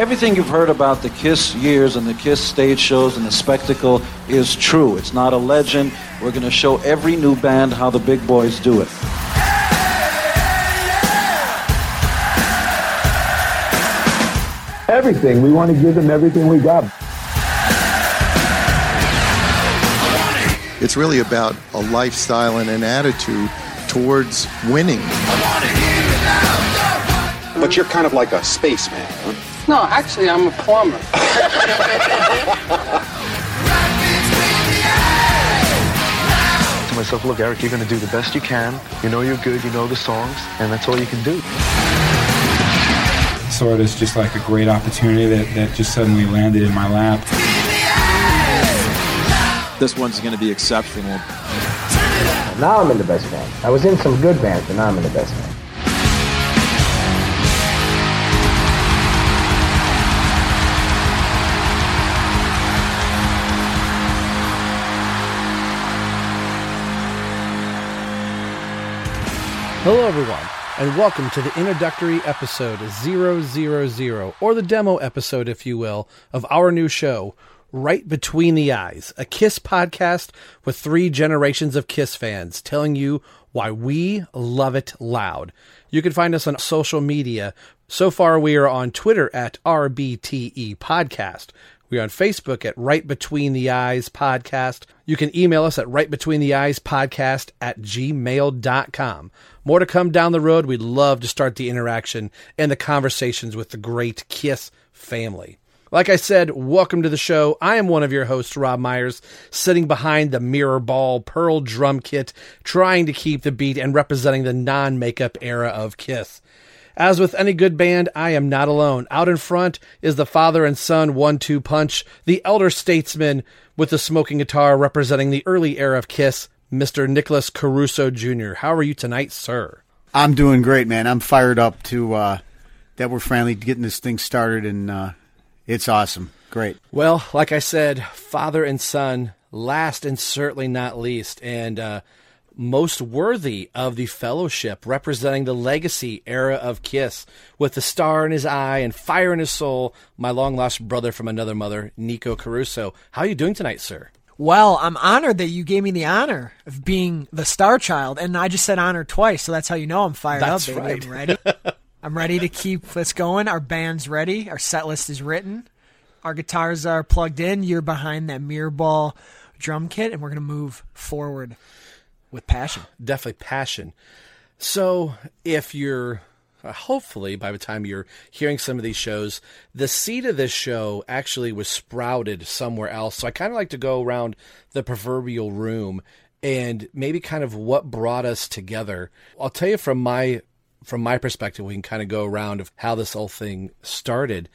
Everything you've heard about the Kiss years and the Kiss stage shows and the spectacle is true. It's not a legend. We're going to show every new band how the big boys do it. Everything. We want to give them everything we got. It's really about a lifestyle and an attitude towards winning. But you're kind of like a spaceman, huh? No, actually, I'm a plumber. to myself, look, Eric, you're going to do the best you can. You know you're good, you know the songs, and that's all you can do. Saw it as just like a great opportunity that, that just suddenly landed in my lap. This one's going to be exceptional. Now I'm in the best band. I was in some good bands, but now I'm in the best band. Hello, everyone, and welcome to the introductory episode 000, or the demo episode, if you will, of our new show, Right Between the Eyes, a Kiss podcast with three generations of Kiss fans telling you why we love it loud. You can find us on social media. So far, we are on Twitter at RBTE Podcast. We're on Facebook at Right Between the Eyes Podcast. You can email us at Right Between the Eyes Podcast at gmail.com. More to come down the road. We'd love to start the interaction and the conversations with the great Kiss family. Like I said, welcome to the show. I am one of your hosts, Rob Myers, sitting behind the mirror ball pearl drum kit, trying to keep the beat and representing the non makeup era of Kiss. As with any good band, I am not alone. Out in front is the father and son one two punch, the elder statesman with the smoking guitar representing the early era of Kiss, Mr. Nicholas Caruso Jr. How are you tonight, sir? I'm doing great, man. I'm fired up to uh, that we're finally getting this thing started, and uh, it's awesome. Great. Well, like I said, father and son, last and certainly not least, and uh, most worthy of the fellowship, representing the legacy era of Kiss, with the star in his eye and fire in his soul, my long lost brother from another mother, Nikko Caruso. How are you doing tonight, sir? Well, I'm honored that you gave me the honor of being the star child, and I just said honor twice, so that's how you know I'm fired That's up, baby. right. I'm ready. I'm ready to keep this going. Our band's ready. Our set list is written. Our guitars are plugged in. You're behind that mirror ball drum kit, and we're gonna move forward with passion. definitely passion. So, if you're hopefully by the time you're hearing some of these shows, the seed of this show actually was sprouted somewhere else. So, I kind of like to go around the proverbial room and maybe kind of what brought us together. I'll tell you from my from my perspective, we can kind of go around of how this whole thing started.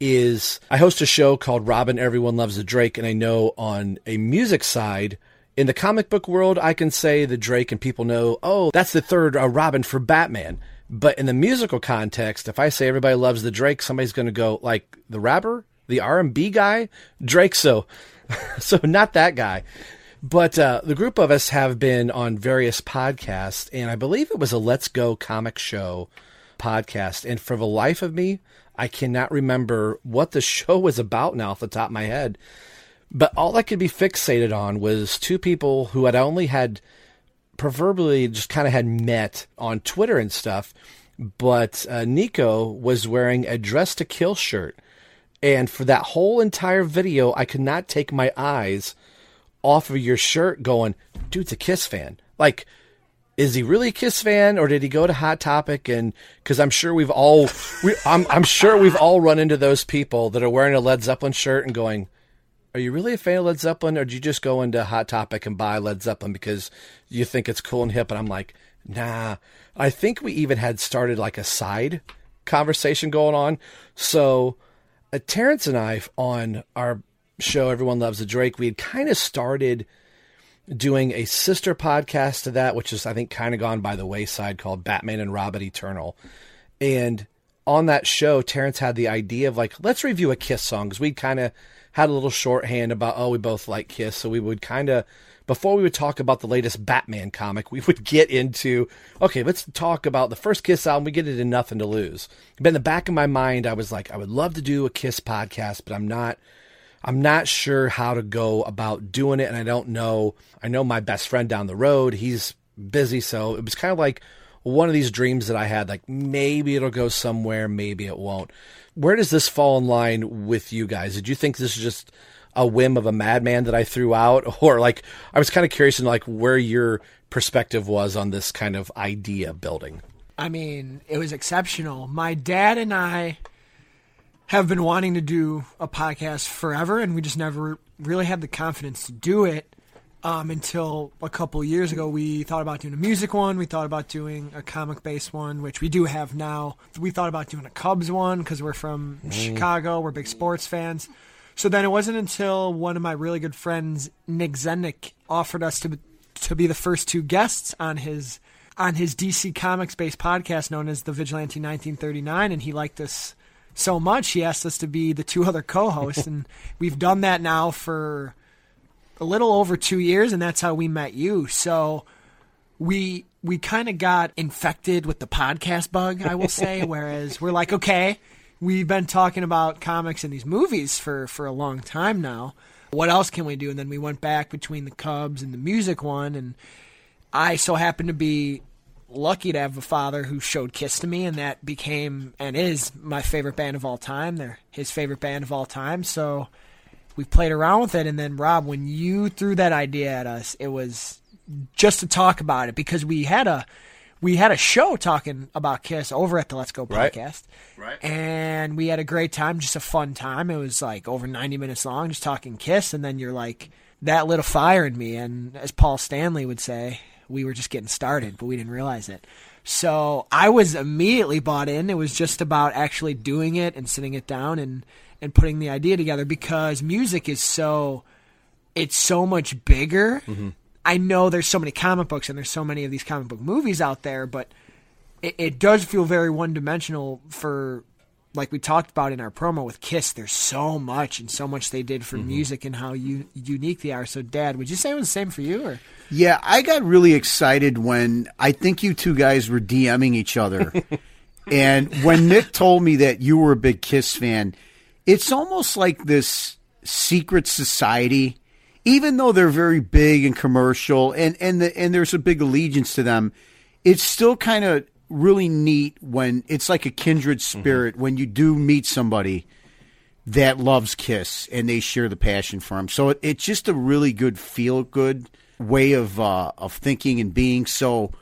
Is I host a show called Robin Everyone Loves the Drake, and I know on a music side, in the comic book world, I can say the Drake, and people know, oh, that's the third uh, Robin for Batman. But in the musical context, if I say everybody loves the Drake, somebody's going to go like the rapper, the R and B guy, Drake. So, so not that guy. But uh, the group of us have been on various podcasts, and I believe it was a Let's Go Comic Show podcast. And for the life of me, I cannot remember what the show was about now off the top of my head. But all I could be fixated on was two people who had only had proverbially just kind of had met on Twitter and stuff. But uh, Nikko was wearing a Dress to Kill shirt. And for that whole entire video, I could not take my eyes off of your shirt going, dude's a Kiss fan. Like, is he really a Kiss fan or did he go to Hot Topic? And because I'm sure we've all, we, I'm, I'm sure we've all run into those people that are wearing a Led Zeppelin shirt and going, are you really a fan of Led Zeppelin, or do you just go into Hot Topic and buy Led Zeppelin because you think it's cool and hip? And I'm like, nah. I think we even had started like a side conversation going on. So, uh, Terrence and I on our show, Everyone Loves a Drake, we had kind of started doing a sister podcast to that, which is I think kind of gone by the wayside, called Batman and Robin Eternal. And on that show, Terrence had the idea of like, let's review a Kiss song because we kind of had a little shorthand about, oh, we both like Kiss. So we would kind of, before we would talk about the latest Batman comic, we would get into, okay, let's talk about the first Kiss album. We get it in Nothing to Lose. But in the back of my mind, I was like, I would love to do a Kiss podcast, but I'm not. I'm not sure how to go about doing it, and I don't know. I know my best friend down the road; he's busy, so it was kind of like one of these dreams that I had. Like maybe it'll go somewhere, maybe it won't. Where does this fall in line with you guys? Did you think this is just a whim of a madman that I threw out, or like I was kind of curious in like where your perspective was on this kind of idea building? I mean, it was exceptional. My dad and I have been wanting to do a podcast forever, and we just never really had the confidence to do it um, until a couple years ago. We thought about doing a music one. We thought about doing a comic based one, which we do have now. We thought about doing a Cubs one because we're from Mm. Chicago. We're big sports fans. So then it wasn't until one of my really good friends, Nick Zennick, offered us to to be the first two guests on his on his DC Comics based podcast known as the Vigilante 1939, and he liked us so much he asked us to be the two other co-hosts, and we've done that now for a little over two years, and that's how we met you. So we we kind of got infected with the podcast bug, I will say. whereas we're like, okay, we've been talking about comics and these movies for for a long time now. What else can we do? And then we went back between the Cubs and the music one, and I so happened to be lucky to have a father who showed Kiss to me, and that became and is my favorite band of all time. They're his favorite band of all time. So we played around with it, and then Rob, when you threw that idea at us, it was just to talk about it because we had a we had a show talking about Kiss over at the Let's Go Right. podcast. Right. And we had a great time, just a fun time. It was like over 90 minutes long, just talking Kiss. And then you're like, that lit a fire in me. And as Paul Stanley would say, we were just getting started, but we didn't realize it. So I was immediately bought in. It was just about actually doing it and sitting it down and, and putting the idea together because music is so, it's so much bigger. Mm-hmm. I know there's so many comic books and there's so many of these comic book movies out there, but it, it does feel very one dimensional for like we talked about in our promo with Kiss. There's so much and so much they did for mm-hmm. music and how u- unique they are. So, Dad, would you say it was the same for you? Or Yeah, I got really excited when I think you two guys were DMing each other. and when Nick told me that you were a big Kiss fan, it's almost like this secret society. Even though they're very big and commercial and and the, and there's a big allegiance to them, it's still kind of really neat when it's like a kindred spirit when you do meet somebody that loves Kiss and they share the passion for him. So it, it's just a really good feel good way of uh, of thinking and being. So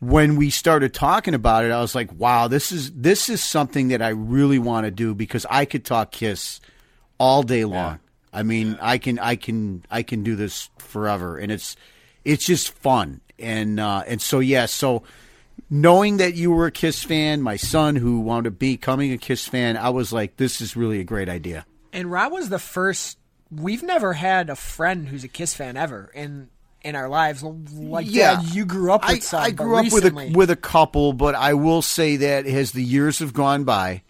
when we started talking about it, I was like, wow, this is this is something that I really want to do because I could talk Kiss all day long. I mean, I can I can I can do this forever, and it's it's just fun. And uh, and so yeah, so knowing that you were a Kiss fan, my son who wound up becoming a Kiss fan, I was like, this is really a great idea. and Rob was the first. We've never had a friend who's a Kiss fan ever in in our lives. Like Dad, you grew up with I, some. I grew up with a with a couple, but I will say that as the years have gone by,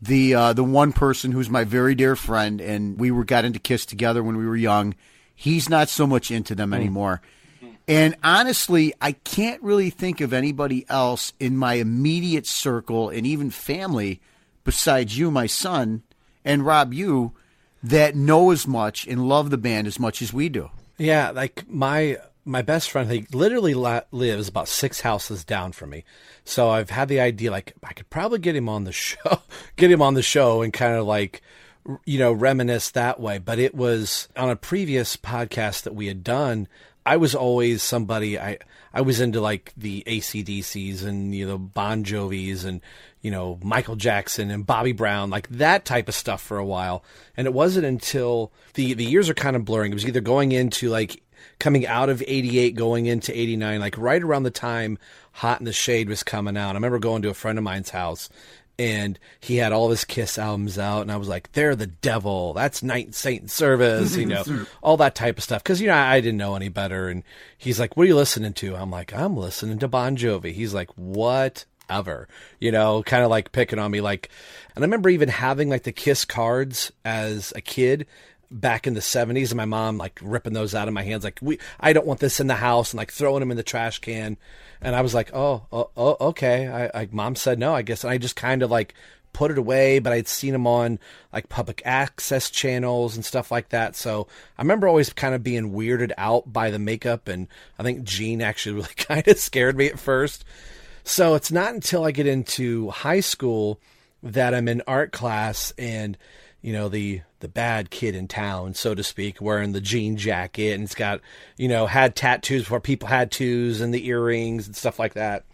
the uh, the one person who's my very dear friend, and we were got into Kiss together when we were young. He's not so much into them anymore. And honestly, I can't really think of anybody else in my immediate circle and even family besides you, my son, and Rob, you, that know as much and love the band as much as we do. Yeah, like my my best friend, he literally lives about six houses down from me. So I've had the idea, like I could probably get him on the show, get him on the show, and kind of like you know reminisce that way. But it was on a previous podcast that we had done. I was always somebody I I was into like the ACDCs and you know Bon Jovi's and you know Michael Jackson and Bobby Brown like that type of stuff for a while. And it wasn't until the the years are kind of blurring. It was either going into like coming out of 88 going into 89 like right around the time Hot in the Shade was coming out. I remember going to a friend of mine's house and he had all his Kiss albums out, and I was like, "They're the devil. That's Knights in Satan's Service, you know, all that type of stuff." Because you know, I didn't know any better. And he's like, "What are you listening to?" I'm like, "I'm listening to Bon Jovi." He's like, "What ever. You know, kind of like picking on me. Like, and I remember even having like the Kiss cards as a kid back in the 70s and my mom like ripping those out of my hands like we I don't want this in the house and like throwing them in the trash can and I was like oh oh, oh okay I, I mom said no I guess and I just kind of like put it away but I'd seen them on like public access channels and stuff like that so I remember always kind of being weirded out by the makeup and I think Gene actually really kind of scared me at first so it's not until I get into high school that I'm in art class and you know the the bad kid in town, so to speak, wearing the jean jacket and it's got you know had tattoos before people had tattoos and the earrings and stuff like that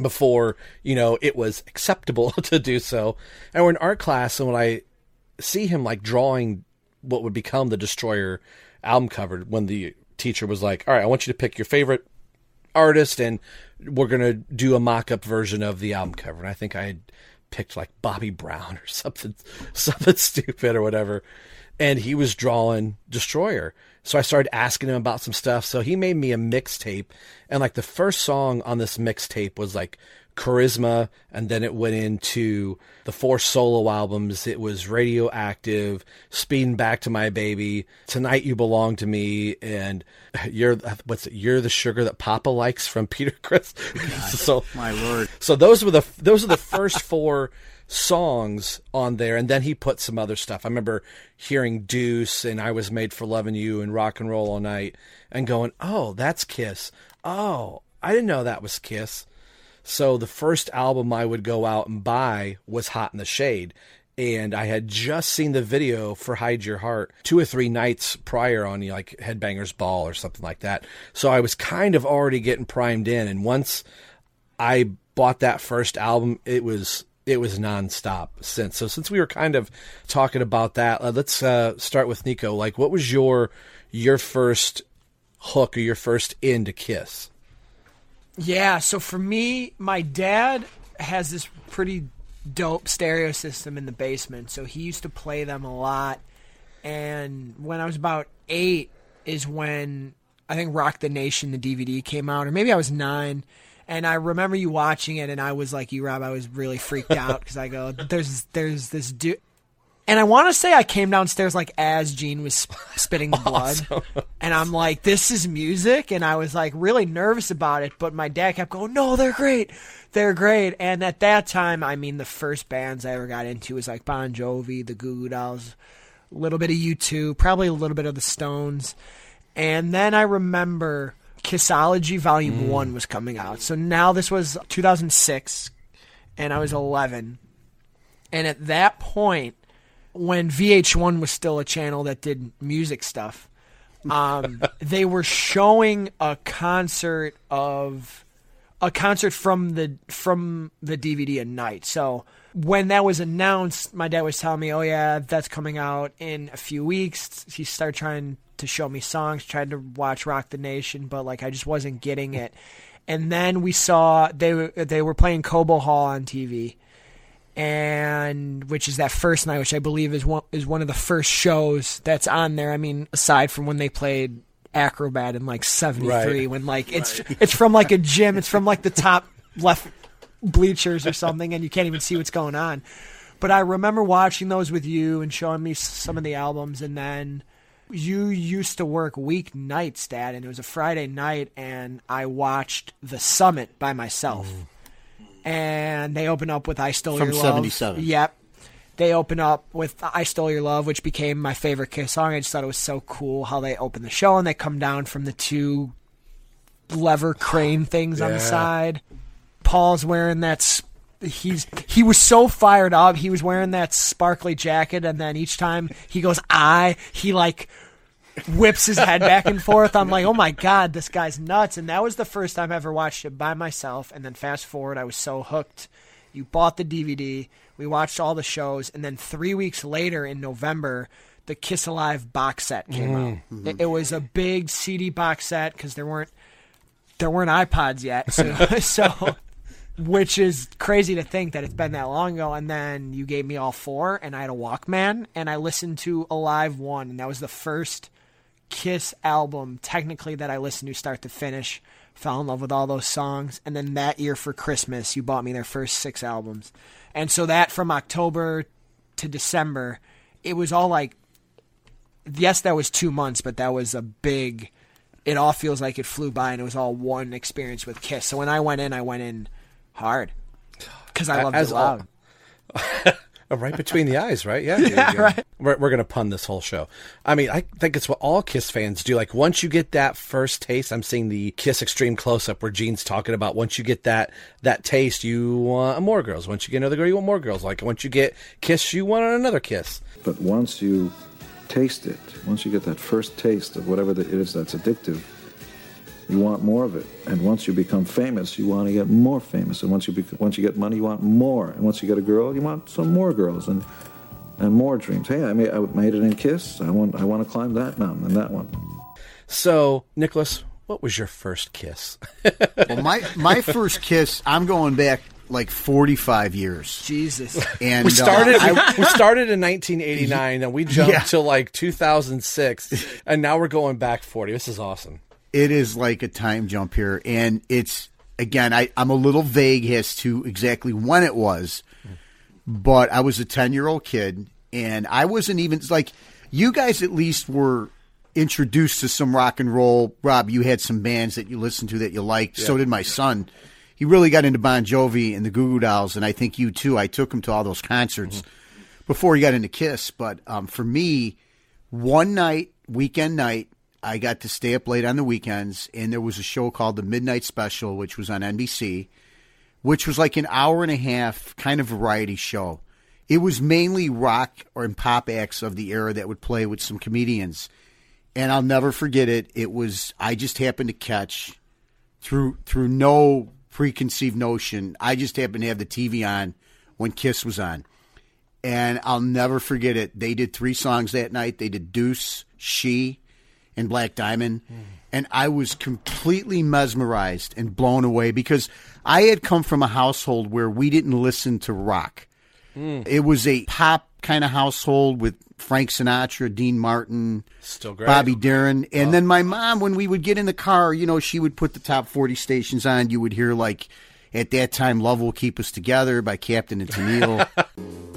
before you know it was acceptable to do so. And we're in art class, and when I see him like drawing what would become the Destroyer album cover, when the teacher was like, "All right, I want you to pick your favorite artist and we're to do a mock-up version of the album cover." And I think I had picked like Bobby Brown or something something stupid or whatever. And he was drawing Destroyer. So I started asking him about some stuff. So he made me a mixtape. And like the first song on this mixtape was like Charisma, and then it went into the four solo albums. It was Radioactive, Speeding Back to My Baby, Tonight You Belong to Me, and You're what's it, You're the Sugar That Papa Likes from Peter Criss. so my lord. So those were the those are the first four songs on there, and then he put some other stuff. I remember hearing Deuce and I Was Made for Loving You and Rock and Roll All Night, and going, "Oh, that's Kiss. Oh, I didn't know that was Kiss." So the first album I would go out and buy was Hot in the Shade. And I had just seen the video for Hide Your Heart two or three nights prior on like Headbangers Ball or something like that. So I was kind of already getting primed in. And once I bought that first album, it was it was nonstop since. So since we were kind of talking about that, uh, let's uh, start with Nikko. Like, what was your your first hook or your first in to Kiss? Yeah, so for me, my dad has this pretty dope stereo system in the basement, so he used to play them a lot. And when I was about eight, is when I think Rock the Nation, the DVD came out, or maybe I was nine. And I remember you watching it, and I was like you, Rob. I was really freaked out because I go, "There's, there's this dude." And I want to say I came downstairs like as Gene was spitting the blood, awesome. and I'm like, "This is music," and I was like really nervous about it. But my dad kept going, "No, they're great, they're great." And at that time, I mean, the first bands I ever got into was like Bon Jovi, the Goo Goo Dolls, a little bit of U2, probably a little bit of the Stones, and then I remember Kissology Volume mm. One was coming out. So now this was 2006, and I was 11, and at that point when VH1 was still a channel that did music stuff, um, they were showing a concert of a concert from the from the DVD a night. So when that was announced, my dad was telling me, "Oh yeah, that's coming out in a few weeks." He started trying to show me songs, tried to watch Rock the Nation, but like I just wasn't getting it. And then we saw they they were playing Cobo Hall on TV and which is that first night, which I believe is one is one of the first shows that's on there. I mean, aside from when they played Acrobat in like '73, right. when like it's right. it's from like a gym, it's from like the top left bleachers or something, and you can't even see what's going on. But I remember watching those with you and showing me some of the albums, and then you used to work weeknights, Dad, and it was a Friday night, and I watched The Summit by myself. Mm and they open up with "I Stole From Your Love." From '77. Yep. They open up with "I Stole Your Love," which became my favorite Kiss song. I just thought it was so cool how they open the show and they come down from the two lever crane things yeah. on the side. Paul's wearing that. he's he was so fired up. He was wearing that sparkly jacket, and then each time he goes "I," he like whips his head back and forth. I'm like, oh my god, this guy's nuts. And that was the first time I ever watched it by myself. And then fast forward, I was so hooked. You bought the DVD. We watched all the shows, and then three weeks later in November, the Kiss Alive box set came mm-hmm. out. It, it, was a big CD box set because there weren't there weren't iPods yet. So, so which is crazy to think that it's been that long ago. And then you gave me all four, and I had a Walkman, and I listened to Alive One, and that was the first Kiss album, technically, that I listened to start to finish fell in love with all those songs. And then that year for Christmas, you bought me their first six albums. And so that from October to December, it was all like, yes, that was two months, but that was a big. It all feels like it flew by, and it was all one experience with Kiss. So when I went in, I went in hard because I loved As it all- loud. Oh, right between the eyes, right? Yeah, Yeah, right. We're, we're gonna pun this whole show. I mean, I think it's what all Kiss fans do. Like once you get that first taste, I'm seeing the Kiss Extreme close up where Gene's talking about. Once you get that that taste, you want more girls. Once you get another girl, you want more girls. Like once you get Kiss, you want another Kiss. But once you taste it, once you get that first taste of whatever it is that's addictive, you want more of it. And once you become famous, you want to get more famous. And once you bec- once you get money, you want more. And once you get a girl, you want some more girls and and more dreams. Hey, I made, I made it in Kiss. I want I want to climb that mountain and that one. So, Nicholas, what was your first kiss? well, my my first kiss, I'm going back like 45 years. Jesus. And we started. uh, we, I- we started in 1989, and we jumped Yeah. to like 2006, and now we're going back 40. This is awesome. It is like a time jump here, and it's again, I, I'm a little vague as to exactly when it was, but I was a 10 year old kid, and I wasn't even like you guys at least were introduced to some rock and roll. Rob, you had some bands that you listened to that you liked. So did my son. He really got into Bon Jovi and the Goo Goo Dolls, and I think you too. I took him to all those concerts before he got into Kiss. But um, for me, one night, weekend night, I got to stay up late on the weekends, and there was a show called The Midnight Special, which was on NBC, which was like an hour and a half kind of variety show. It was mainly rock or and pop acts of the era that would play with some comedians. And I'll never forget it. It was I just happened to catch through through no preconceived notion. I just happened to have the TV on when Kiss was on. And I'll never forget it. They did three songs that night. They did Deuce, She, and Black Diamond. And I was completely mesmerized and blown away because I had come from a household where we didn't listen to rock. Hmm. It was a pop kind of household with Frank Sinatra, Dean Martin, Still great. Bobby Darin. And oh. then my mom, when we would get in the car, you know, she would put the top 40 stations on. You would hear, like, at that time, Love Will Keep Us Together by Captain and Tennille.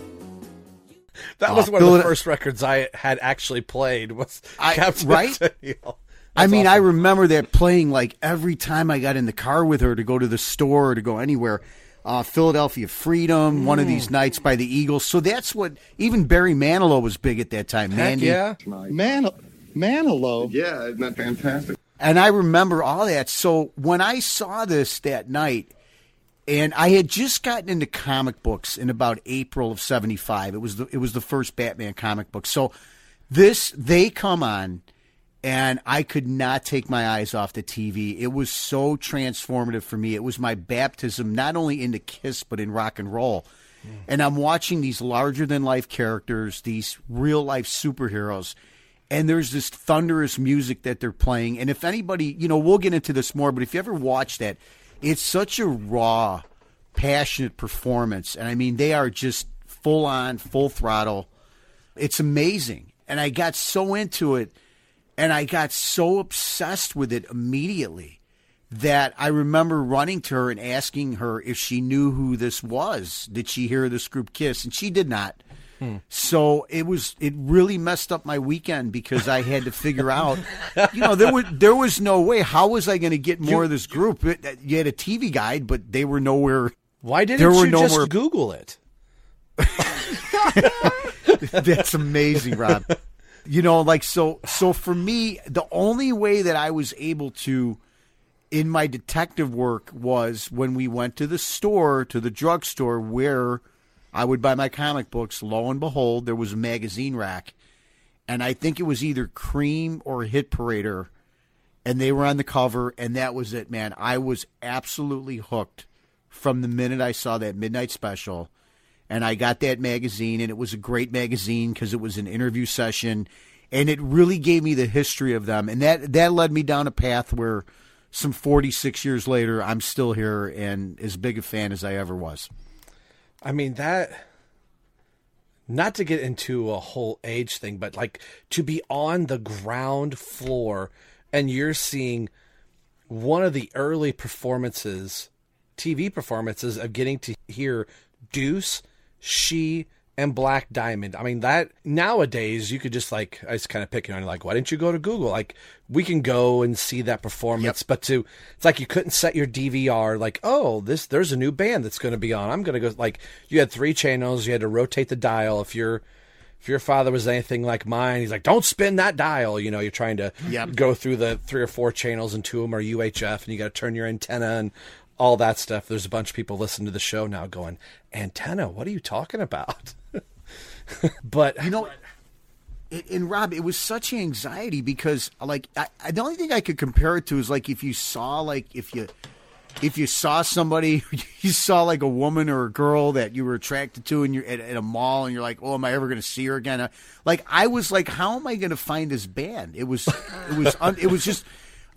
That was one of the first records I had actually played. Was I- Captain right? Tennille. I mean, I remember that playing like every time I got in the car with her to go to the store or to go anywhere. Uh, Philadelphia Freedom, one of Mm. these nights by the Eagles. So that's what even Barry Manilow was big at that time. Mandy. Yeah, Man, Manilow. Yeah, isn't that fantastic? And I remember all that. So when I saw this that night, and I had just gotten into comic books in about April of '75. It was the it was the first Batman comic book. So this they come on, and I could not take my eyes off the TV. It was so transformative for me. It was my baptism, not only into Kiss but in rock and roll. Hmm. And I'm watching these larger than life characters, these real life superheroes, and there's this thunderous music that they're playing. And if anybody, you know, we'll get into this more, but if you ever watch that, it's such a raw, passionate performance. And I mean, they are just full on, full throttle. It's amazing. And I got so into it and I got so obsessed with it immediately that I remember running to her and asking her if she knew who this was. Did she hear this group Kiss? And she did not. Hmm. So it was it really messed up my weekend because I had to figure out, you know, there was there was no way. How was I going to get more of this group? It- You had a TV guide, but they were nowhere. Why didn't there were you nowhere, just Google it? That's amazing, Rob. You know, like so so for me, the only way that I was able to in my detective work was when we went to the store, to the drugstore where I would buy my comic books. Lo and behold, there was a magazine rack. And I think it was either Creem or Hit Parader. And they were on the cover, and that was it, man. I was absolutely hooked from the minute I saw that midnight special and I got that magazine, and it was a great magazine because it was an interview session, and it really gave me the history of them, and that that led me down a path where some 46 years later, I'm still here and as big a fan as I ever was. I mean that. Not to get into a whole age thing, but like to be on the ground floor and you're seeing one of the early performances, TV performances of getting to hear Deuce, She, and Black Diamond. I mean, that nowadays you could just like, I was kind of picking on you, like, why didn't you go to Google? Like, we can go and see that performance, but to, it's like you couldn't set your DVR, like, oh, this, there's a new band that's going to be on. I'm going to go, like, you had three channels, you had to rotate the dial. If you're, if your father was anything like mine, he's like, don't spin that dial. You know, you're trying to Yep. go through the three or four channels, and two of them are UHF, and you got to turn your antenna and all that stuff. There's a bunch of people listening to the show now going, antenna, what are you talking about? but you know, and, and Rob, it was such anxiety because, like, I, I, the only thing I could compare it to is like if you saw, like, if you if you saw somebody, you saw like a woman or a girl that you were attracted to, and you're at, at a mall, and you're like, "Oh, am I ever going to see her again?" Like, I was like, "How am I going to find this band?" It was, it was, un, it was just.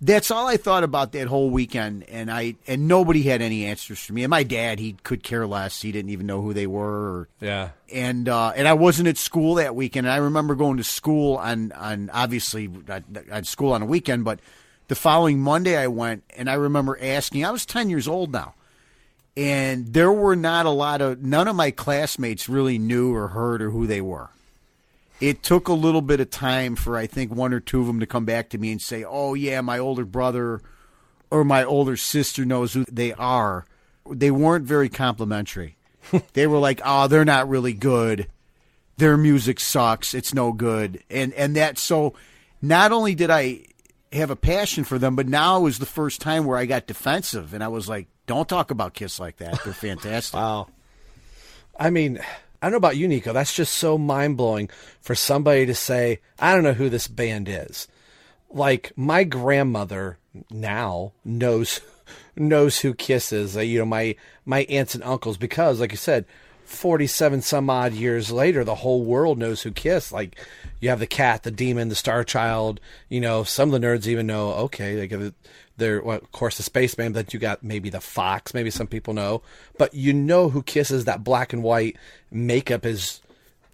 That's all I thought about that whole weekend, and I and nobody had any answers for me. And my dad, he could care less. He didn't even know who they were. Or, yeah, and uh, and I wasn't at school that weekend. And I remember going to school on on obviously I had school on a weekend, but the following Monday I went, and I remember asking. I was ten years old now, and there were not a lot of none of my classmates really knew or heard or who they were. It took a little bit of time for I think one or two of them to come back to me and say, "Oh yeah, my older brother or my older sister knows who they are." They weren't very complimentary. they were like, "Oh, they're not really good. Their music sucks. It's no good." And and that so not only did I have a passion for them, but now was the first time where I got defensive and I was like, "Don't talk about Kiss like that. They're fantastic." wow. I mean, I don't know about you, Nikko. That's just so mind blowing for somebody to say, I don't know who this band is. Like my grandmother now knows knows who Kiss is. Uh, you know, my my aunts and uncles because, like you said, forty seven some odd years later, the whole world knows who Kiss. Like you have the cat, the demon, the star child. You know, some of the nerds even know. Okay, they give well, of course the spaceman, but you got maybe the fox. Maybe some people know, but you know who kisses. That black and white makeup is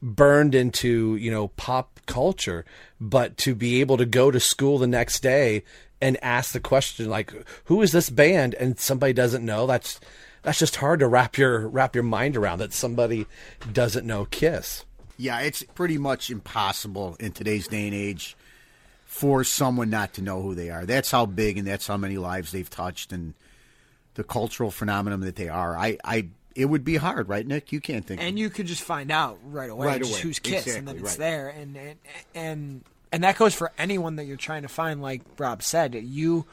burned into you know pop culture but to be able to go to school the next day and ask the question like who is this band and somebody doesn't know that's that's just hard to wrap your wrap your mind around that somebody doesn't know kiss Yeah, it's pretty much impossible in today's day and age for someone not to know who they are. That's how big and that's how many lives they've touched and the cultural phenomenon that they are. I, I it would be hard, right, Nick? You can't think. and you could just find out right away, Right away. who's Kiss, and then it's right. there, and, and and and that goes for anyone that you're trying to find. Like Rob said, you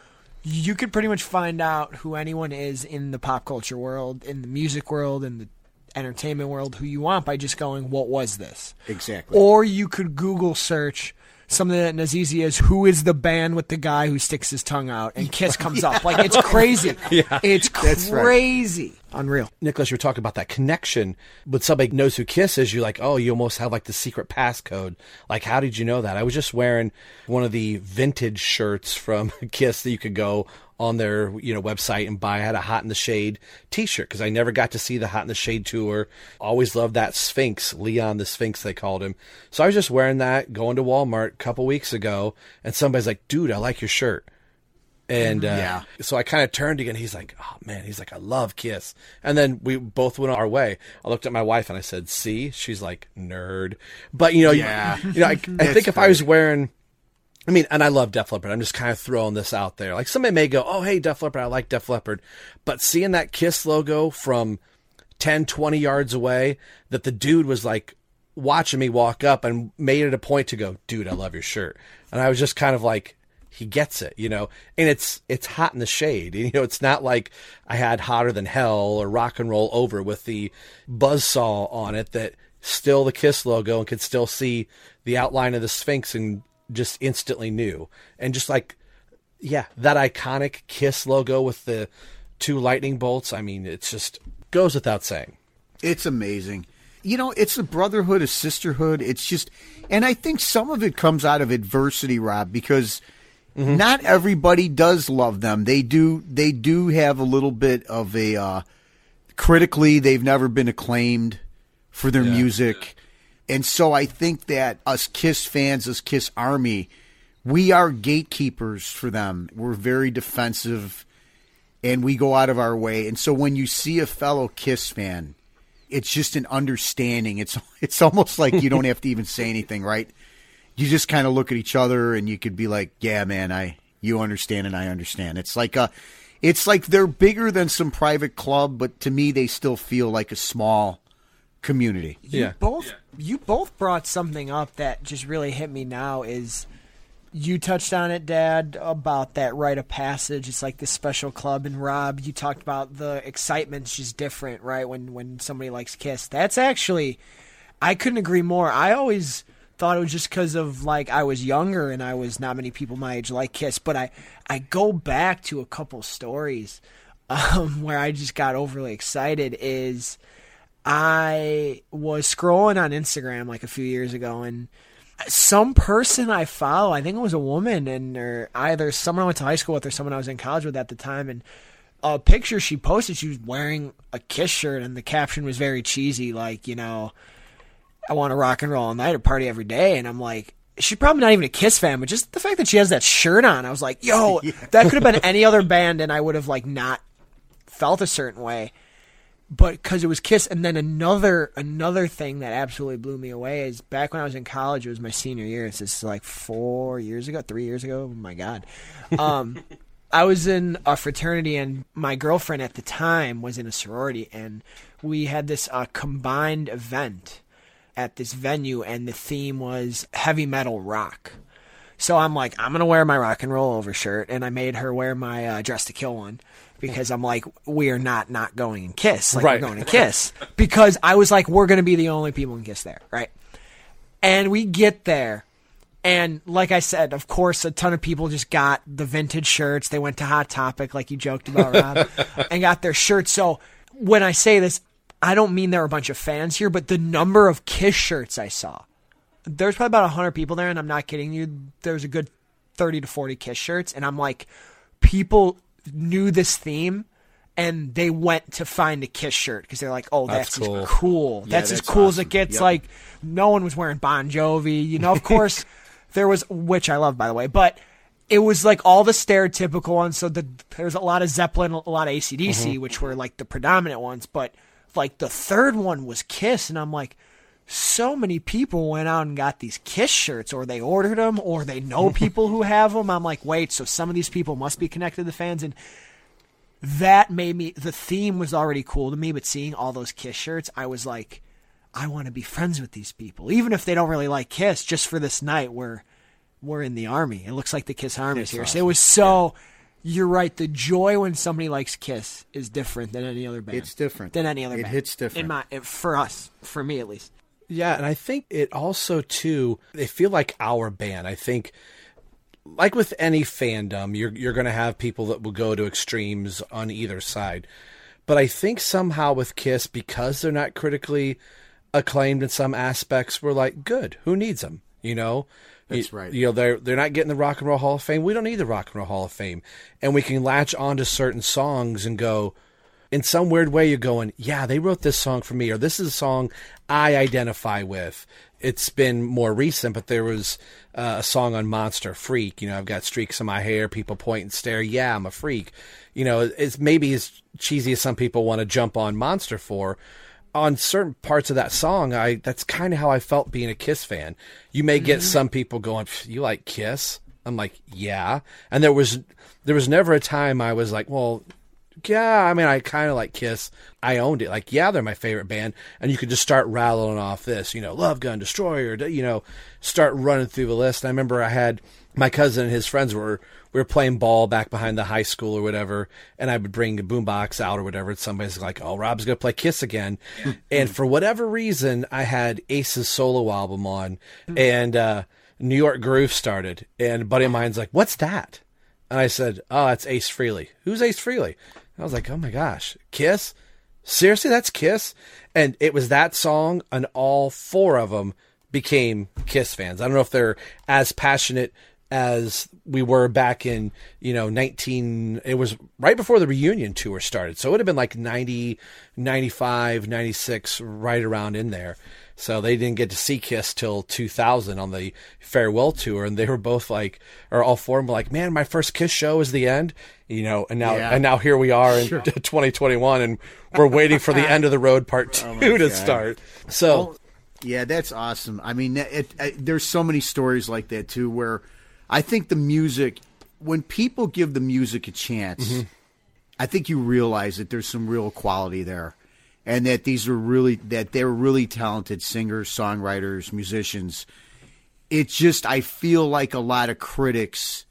you could pretty much find out who anyone is in the pop culture world, in the music world, in the entertainment world, who you want by just going, "What was this?" Exactly. Or you could Google search something that as easy as who is the band with the guy who sticks his tongue out and Kiss comes up. Like it's crazy. Yeah. It's That's right. crazy. Unreal. Nicholas, you were talking about that connection. When somebody knows who Kiss is, you're like, oh, you almost have like the secret passcode. Like, how did you know that? I was just wearing one of the vintage shirts from Kiss that you could go on their you know website and buy. I had a Hot in the Shade T-shirt because I never got to see the Hot in the Shade tour. Always loved that Sphinx, Leon the Sphinx they called him. So I was just wearing that, going to Walmart a couple weeks ago, and somebody's like, dude, I like your shirt. And uh, Yeah. so I kind of turned again. He's like, "Oh man," he's like, "I love Kiss." And then we both went our way. I looked at my wife and I said, "See?" She's like, "Nerd." But you know, Yeah. you know, I, I think if I was wearing, I mean, and I love Def Leppard. I'm just kind of throwing this out there. Like somebody may go, "Oh, hey, Def Leppard, I like Def Leppard," but seeing that Kiss logo from 10, 20 yards away, that the dude was like watching me walk up and made it a point to go, "Dude, I love your shirt," and I was just kind of like he gets it, you know. And it's it's hot in the shade. You know, it's not like I had hotter than hell or rock and roll over with the buzzsaw on it that still the Kiss logo and could still see the outline of the Sphinx and just instantly knew. And just like yeah, that iconic Kiss logo with the two lightning bolts, I mean, it just goes without saying. It's amazing. You know, it's a brotherhood, a sisterhood. It's just, and I think some of it comes out of adversity, Rob, because not everybody does love them. They do. They do have a little bit of a uh, critically. They've never been acclaimed for their music, and so I think that us Kiss fans, us Kiss Army, we are gatekeepers for them. We're very defensive and we go out of our way. And so when you see a fellow Kiss fan, it's just an understanding. It's it's almost like you don't have to even say anything, right? You just kind of look at each other and you could be like, "Yeah, man, I you understand and I understand." It's like a it's like they're bigger than some private club, but to me they still feel like a small community. You both you both brought something up that just really hit me now is you touched on it, Dad, about that rite of passage. It's like this special club, and Rob, you talked about the excitement's just different, right? When when somebody likes Kiss, that's actually, I couldn't agree more. I always thought it was just because of like I was younger and I was not many people my age like Kiss, but I I go back to a couple stories um, where I just got overly excited. Is I was scrolling on Instagram like a few years ago and some person I follow, I think it was a woman, and or either someone I went to high school with or someone I was in college with at the time, and a picture she posted, she was wearing a Kiss shirt, and the caption was very cheesy, like you know, I want to rock and roll all night or party every day, and I'm like. She's probably not even a Kiss fan, but just the fact that she has that shirt on, I was like, "Yo, yeah. that could have been any other band, and I would have like not felt a certain way." But because it was Kiss, and then another another thing that absolutely blew me away is back when I was in college. It was my senior year. This is like four years ago, three years ago. Oh my god, um, I was in a fraternity, and my girlfriend at the time was in a sorority, and we had this uh, combined event at this venue, and the theme was heavy metal rock. So I'm like, I'm gonna wear my rock and roll overshirt, and I made her wear my uh, dress to kill one because I'm like, we are not not going and kiss. Like, Right. we're going to kiss. because I was like, we're going to be the only people in kiss there, right? And we get there. And like I said, of course, a ton of people just got the vintage shirts. They went to Hot Topic, like you joked about, Rob, and got their shirts. So when I say this, I don't mean there are a bunch of fans here, but the number of Kiss shirts I saw. There's probably about 100 people there, and I'm not kidding you. There's a good 30 to 40 Kiss shirts. And I'm like, people knew this theme and they went to find a Kiss shirt because they're like, "Oh, that's, That's cool. cool. Yeah, That's, as that's cool as it gets." Yep. Like, no one was wearing Bon Jovi, you know. Of course, there was, which I love, by the way, but it was like all the stereotypical ones. So the, there's a lot of Zeppelin, a lot of ACDC, Mhm. which were like the predominant ones. But like the third one was Kiss, and I'm like, so many people went out and got these Kiss shirts, or they ordered them, or they know people who have them. I'm like, wait, so some of these people must be connected to the fans, and that made me. The theme was already cool to me, but seeing all those Kiss shirts, I was like, I want to be friends with these people, even if they don't really like Kiss. Just for this night, where we're in the army. It looks like the Kiss Army is here. So it was so. You're right. The joy when somebody likes Kiss is different than any other band. It's different. than any other. Band. It band. hits different. In my, for us, for me at least. Yeah, and I think it also too they feel like our band. I think like with any fandom, you're you're going to have people that will go to extremes on either side. But I think somehow with Kiss because they're not critically acclaimed in some aspects, we're like, good, who needs them, you know? That's right. You know, they're they're not getting the Rock and Roll Hall of Fame. We don't need the Rock and Roll Hall of Fame. And we can latch onto certain songs and go, in some weird way you're going, yeah, they wrote this song for me, or this is a song I identify with. It's been more recent, but there was uh, a song on Monster Freak. You know, I've got streaks in my hair. People point and stare. Yeah, I'm a freak. You know, it's maybe as cheesy as some people want to jump on Monster for. On certain parts of that song, I that's kind of how I felt being a Kiss fan. You may get some people going, "You like Kiss?" I'm like, "Yeah," and there was there was never a time I was like, "Well, yeah, I mean, I kind of like Kiss. I owned it. Like, yeah, they're my favorite band. And you could just start rattling off this, you know, Love Gun, Destroyer, you know, start running through the list. And I remember I had my cousin and his friends were, we were playing ball back behind the high school or whatever. And I would bring the boombox out or whatever. And somebody's like, oh, Rob's going to play Kiss again. and for whatever reason, I had Ace's solo album on and, uh, New York Groove started. And a buddy of mine's like, what's that? And I said, "Oh, that's Ace Frehley. Who's Ace Frehley?" I was like, "Oh my gosh, Kiss? Seriously, that's Kiss?" And it was that song, and all four of them became Kiss fans. I don't know if they're as passionate as we were back in you know 19 it was right before the reunion tour started so it would have been like 90 95 96 right around in there so they didn't get to see kiss till 2000 on the farewell tour and they were both like or all four of them were like man my first kiss show is the end you know and now Yeah. and now here we are in Sure. 2021 and we're waiting for the end of the road part two Oh to God. start so Oh, yeah, that's awesome. I mean, it, it, there's so many stories like that too, where I think the music, when people give the music a chance, Mm-hmm. I think you realize that there's some real quality there, and that these are really that they're really talented singers, songwriters, musicians. It's just I feel like a lot of critics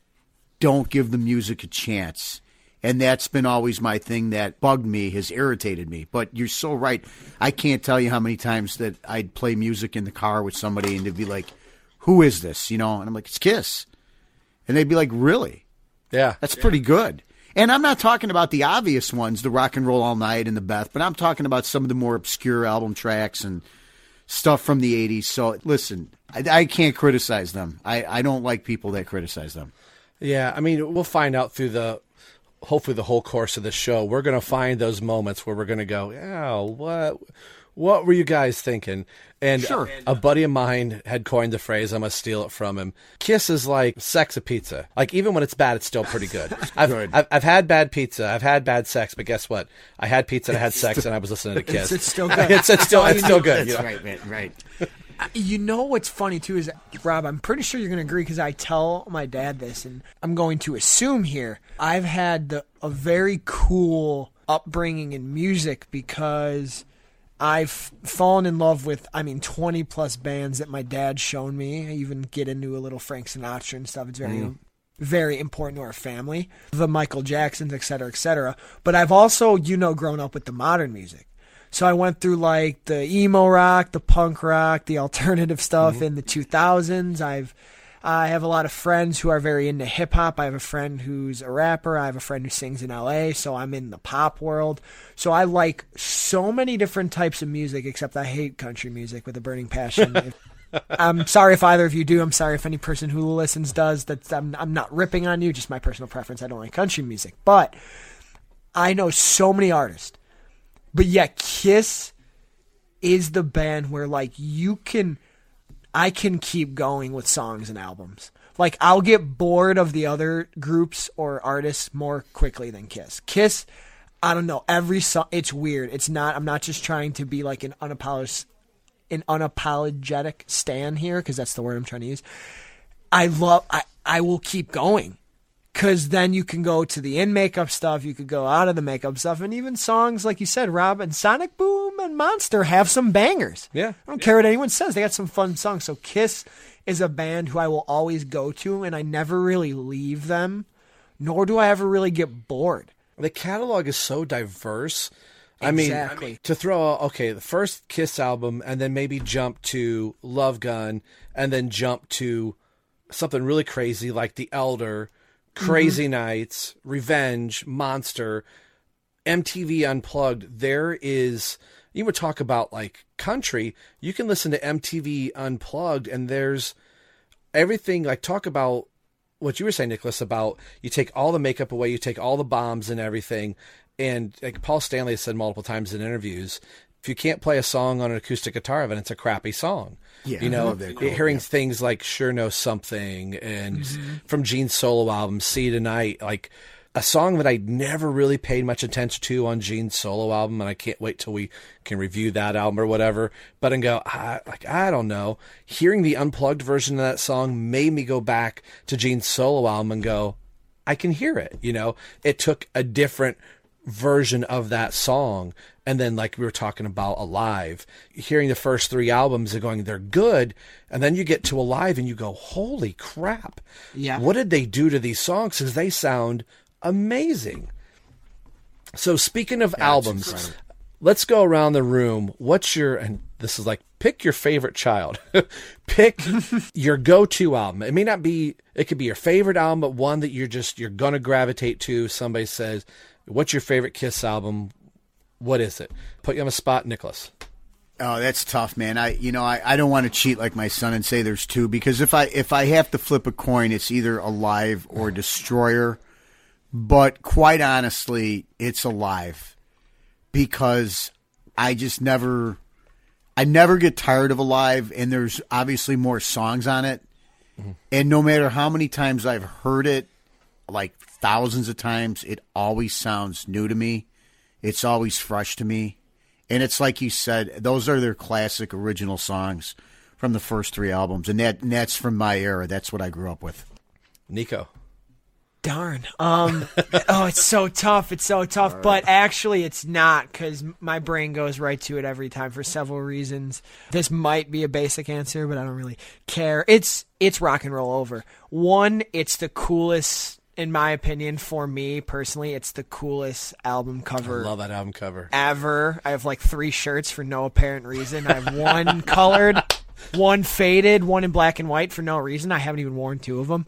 don't give the music a chance. And that's been always my thing that bugged me, has irritated me. But you're so right. I can't tell you how many times that I'd play music in the car with somebody and they'd be like, Who is this? You know, and I'm like, It's Kiss. And they'd be like, Really? Yeah. That's pretty good. And I'm not talking about the obvious ones, the rock and roll all night and the Beth, but I'm talking about some of the more obscure album tracks and stuff from the 80s. So listen, I, I can't criticize them. I, I don't like people that criticize them. Yeah, I mean, we'll find out through the hopefully the whole course of the show. We're going to find those moments where we're going to go, "Oh, what what were you guys thinking?" And Sure. a buddy of mine had coined the phrase, I'm going to steal it from him. Kiss is like sex of pizza. Like even when it's bad, it's still pretty good. I've, I've I've had bad pizza, I've had bad sex, but guess what? I had pizza and I had sex and I was listening to Kiss. It's, it's still good. it's, it's still it's still good. That's you know? right, man. Right. Uh, you know what's funny too is Rob. I'm pretty sure you're going to agree because I tell my dad this, and I'm going to assume here I've had the, a very cool upbringing in music because I've fallen in love with I mean 20 plus bands that my dad's shown me. I even get into a little Frank Sinatra and stuff. It's very Mm. very important to our family, the Michael Jacksons, et cetera, et cetera. But I've also, you know, grown up with the modern music. So I went through like the emo rock, the punk rock, the alternative stuff in the 2000s. I've I have a lot of friends who are very into hip hop. I have a friend who's a rapper. I have a friend who sings in LA, so I'm in the pop world. So I like so many different types of music except I hate country music with a burning passion. I'm sorry if either of you do. I'm sorry if any person who listens does. That's I'm I'm not ripping on you. Just my personal preference. I don't like country music, but I know so many artists. But yet, Kiss is the band where like you can, I can keep going with songs and albums. Like I'll get bored of the other groups or artists more quickly than Kiss. Kiss, I don't know. Every song, it's weird. It's not. I'm not just trying to be like an unapolog- an unapologetic stan here because that's the word I'm trying to use. I love. I I will keep going because then you can go to the in makeup stuff, you could go out of the makeup stuff, and even songs like you said, Rob and Sonic Boom and Monster have some bangers. Yeah. I don't care what anyone says; they got some fun songs. So Kiss is a band who I will always go to, and I never really leave them, nor do I ever really get bored. The catalog is so diverse. I mean, to throw okay, the first Kiss album, and then maybe jump to Love Gun, and then jump to something really crazy like The Elder, Mm-hmm. Crazy Nights, Revenge, Monster, MTV Unplugged. There is you would talk about like country. You can listen to MTV Unplugged, and there's everything like talk about what you were saying, Nicholas, about you take all the makeup away, you take all the bombs and everything, and like Paul Stanley has said multiple times in interviews, if you can't play a song on an acoustic guitar, then it's a crappy song. Yeah, you know, love that quote, hearing yeah. things like "Sure Know Something" and Mm-hmm. from Gene's solo album "See Tonight," like a song that I never really paid much attention to on Gene's solo album, and I can't wait till we can review that album or whatever. But and go, I, like I don't know. Hearing the unplugged version of that song made me go back to Gene's solo album and go, I can hear it. You know, it took a different version of that song. And then, like we were talking about Alive, hearing the first three albums and going, they're good. And then you get to Alive and you go, holy crap. Yeah. What did they do to these songs? Because they sound amazing. So, speaking of albums, let's go around the room. What's your, and this is like, pick your favorite child. pick your go to album. It may not be, it could be your favorite album, but one that you're just, you're going to gravitate to. Somebody says, What's your favorite Kiss album? What is it? Put you on the spot, Nicholas. Oh, that's tough, man. I you know I, I don't want to cheat like my son and say there's two because if I if I have to flip a coin, it's either alive or destroyer. But quite honestly, it's alive because I just never I never get tired of alive, and there's obviously more songs on it. Mm-hmm. And no matter how many times I've heard it, like thousands of times, it always sounds new to me. It's always fresh to me. And it's like you said, those are their classic original songs from the first three albums. And that and that's from my era. That's what I grew up with. Nikko. Darn. Um. oh, it's so tough. It's so tough. But actually, it's not because my brain goes right to it every time for several reasons. This might be a basic answer, but I don't really care. It's it's rock and roll over. One, it's the coolest. In my opinion, for me personally, it's the coolest album cover I love that album cover. ever. I have like three shirts for no apparent reason. I have one colored, one faded, one in black and white for no reason. I haven't even worn two of them.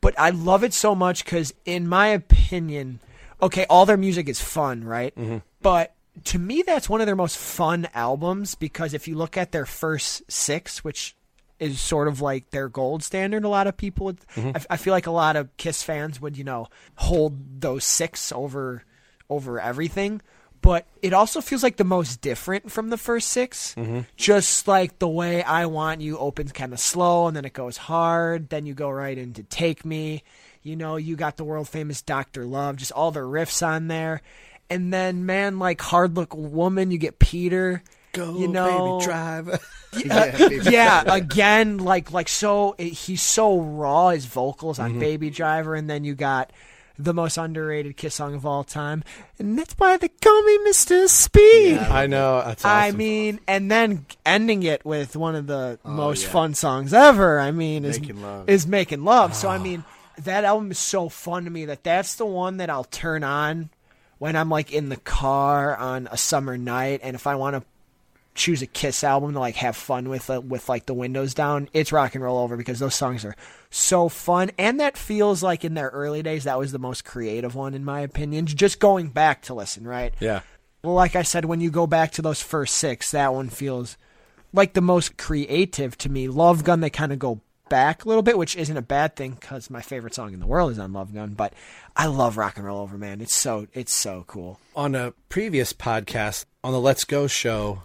But I love it so much because, in my opinion, okay, all their music is fun, right? Mm-hmm. But to me, that's one of their most fun albums because if you look at their first six, which is sort of like their gold standard. A lot of people, would, mm-hmm. I, I feel like a lot of Kiss fans would, you know, hold those six over over everything. But it also feels like the most different from the first 6 mm-hmm. Just like the way I Want You opens kind of slow and then it goes hard. Then you go right into Take Me. You know, you got the world famous Dr. Love, just all the riffs on there. And then, man, like Hard Luck Woman, you get Peter. Go, you know, baby, drive. yeah, yeah, again, like like so he's so raw his vocals Mm-hmm. on Baby Driver, and then you got the most underrated Kiss song of all time, and that's why they call me Mister Speed. I know. That's I mean, and then ending it with one of the most yeah. fun songs ever. I mean, is Making Love. is making love. So I mean, that album is so fun to me that that's the one that I'll turn on when I'm like in the car on a summer night, and if I want to choose a Kiss album to like have fun with uh, with like the windows down, it's Rock and Roll Over because those songs are so fun and that feels like in their early days that was the most creative one in my opinion. Just going back to listen, right? yeah. Well, like I said, when you go back to those first six, that one feels like the most creative to me. Love Gun, they kind of go back a little bit, which isn't a bad thing because my favorite song in the world is on Love Gun. But I love Rock and Roll Over, man. It's so it's so cool. on a previous podcast on the Let's Go show,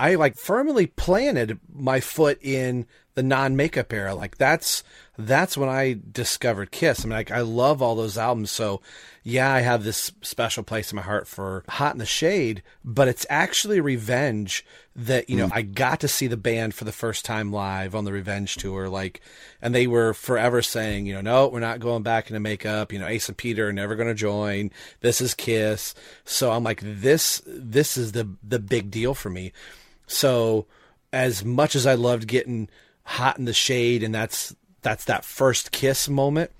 I like firmly planted my foot in the non-makeup era. Like that's that's when I discovered Kiss. I mean, like I love all those albums. So yeah, I have this special place in my heart for Hot in the Shade, but it's actually Revenge that you know hmm. I got to see the band for the first time live on the Revenge tour. Like, and they were forever saying, you know, no, we're not going back into makeup. You know, Ace and Peter are never going to join. This is Kiss. So I'm like, this this is the the big deal for me. So as much as I loved getting hot in the shade, and that's that's that first kiss moment,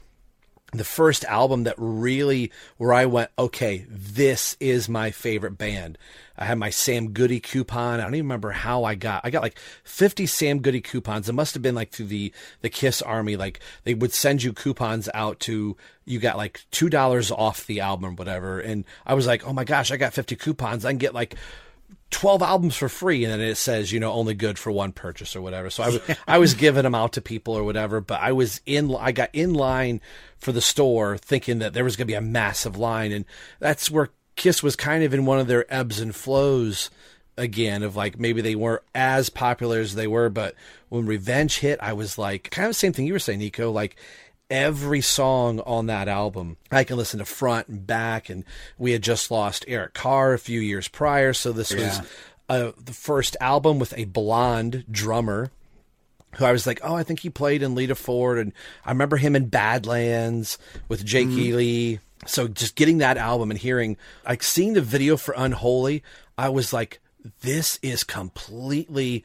the first album that really where I went, okay, this is my favorite band. I had my Sam Goody coupon. I don't even remember how I got. I got like 50 Sam Goody coupons. It must have been like through the the Kiss Army. Like they would send you coupons out to you got like two dollars off the album or whatever. And I was like, oh my gosh, I got 50 coupons. I can get like 12 albums for free and then it says you know only good for one purchase or whatever. So i was i was giving them out to people or whatever but i was in i got in line for the store thinking that there was going to be a massive line and that's where kiss was kind of in one of their ebbs and flows again of like maybe they weren't as popular as they were but when revenge hit i was like kind of the same thing you were saying Nikko like every song on that album. I can listen to front and back, and we had just lost Eric Carr a few years prior, so this was uh, the first album with a blonde drummer. Who I was like, oh, I think he played in Lita Ford, and I remember him in Badlands with Jake Lee. So just getting that album and hearing, like seeing the video for Unholy, I was like, this is completely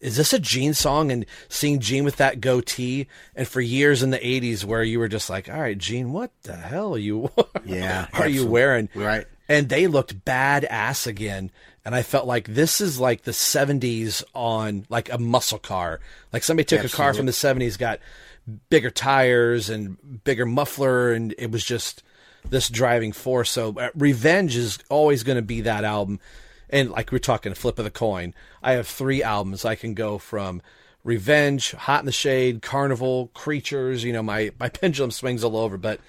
is this a Gene song? And seeing Gene with that goatee, and for years in the '80s, where you were just like, "All right, Gene, what the hell are you? Yeah, are you wearing?" Right. And they looked badass again, and I felt like this is like the '70s on like a muscle car. Like somebody took a car from the '70s, got bigger tires and bigger muffler, and it was just this driving force. So uh, Revenge is always going to be that album. And like we're talking a flip of the coin. I have three albums. I can go from Revenge, Hot in the Shade, Carnival, Creatures. You know, my my pendulum swings all over. But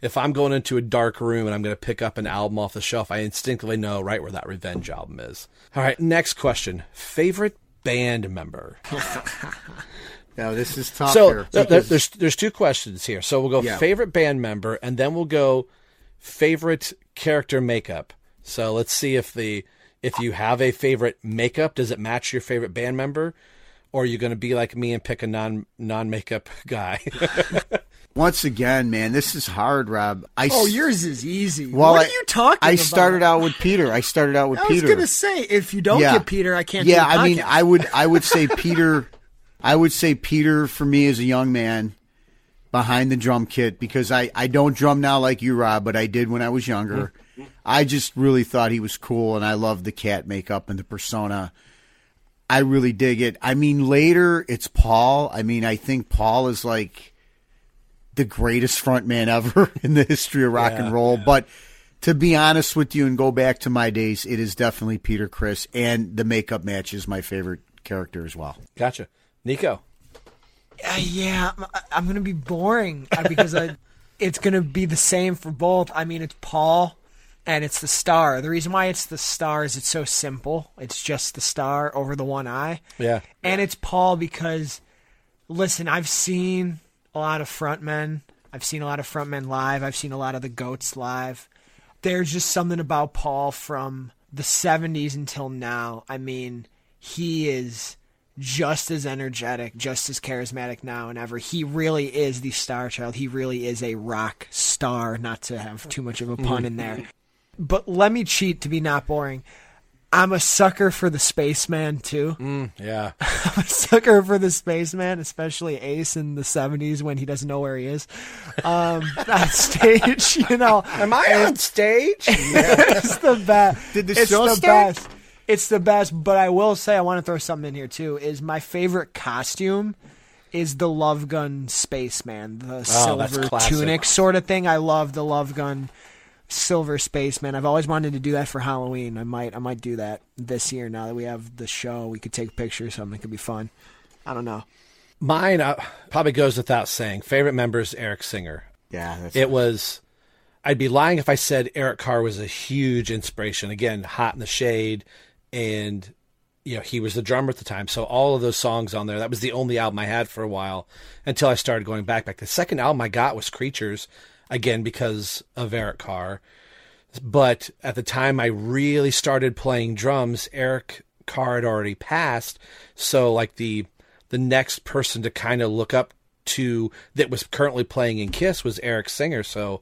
if I'm going into a dark room and I'm going to pick up an album off the shelf, I instinctively know right where that Revenge album is. All right, next question: favorite band member. No, this is tough. so here, th- th- because- there's there's two questions here. So we'll go Yeah. favorite band member, and then we'll go favorite character makeup. So let's see if the if you have a favorite makeup, does it match your favorite band member, or are you going to be like me and pick a non non makeup guy? Once again, man, this is hard, Rob. I Oh, yours is easy. Well, what I- are you talking I about? started out with Peter. I started out with Peter. I was gonna say if you don't Yeah. get Peter, I can't. Yeah, do I mean. I would, I would say Peter. I would say Peter for me as a young man behind the drum kit because I, I don't drum now like you, Rob, but I did when I was younger. I just really thought he was cool, and I love the cat makeup and the persona. I really dig it. I mean, later it's Paul. I mean, I think Paul is like the greatest frontman ever in the history of rock Yeah, and roll. But to be honest with you and go back to my days, it is definitely Peter Criss, and the makeup match is my favorite character as well. gotcha, Nikko. Uh, yeah, I'm, I'm gonna be boring uh, because I, it's gonna be the same for both. I mean, it's Paul and it's the star. The reason why it's the star is it's so simple. It's just the star over the one eye. Yeah. And it's Paul because, listen, I've seen a lot of frontmen. I've seen a lot of frontmen live. I've seen a lot of the goats live. There's just something about Paul from the 70s until now. I mean, he is just as energetic, just as charismatic now and ever. He really is the star child. He really is a rock star, not to have too much of a pun in there. But let me cheat to be not boring. I'm a sucker for the spaceman too. Mm, yeah. I'm a sucker for the spaceman, especially Ace in the '70s when he doesn't know where he is um, on stage. You know, Am I on stage? it's the best. Did the it's show the start? best. It's the best. But I will say, I want to throw something in here too. Is my favorite costume is the Love Gun Spaceman, the Oh, silver tunic sort of thing. I love the Love Gun Silver Spaceman. I've always wanted to do that for Halloween. I might, I might do that this year. Now that we have the show, we could take pictures. Something it could be fun. I don't know. Mine uh, probably goes without saying. Favorite member is Eric Singer. Yeah, that's It was. I'd be lying if I said Eric Carr was a huge inspiration. Again, Hot in the Shade, and you know he was the drummer at the time. So all of those songs on there, that was the only album I had for a while until I started going back. Back the second album I got was Creatures, again because of Eric Carr. But at the time I really started playing drums, Eric Carr had already passed. So like the the next person to kind of look up to that was currently playing in Kiss was Eric Singer. So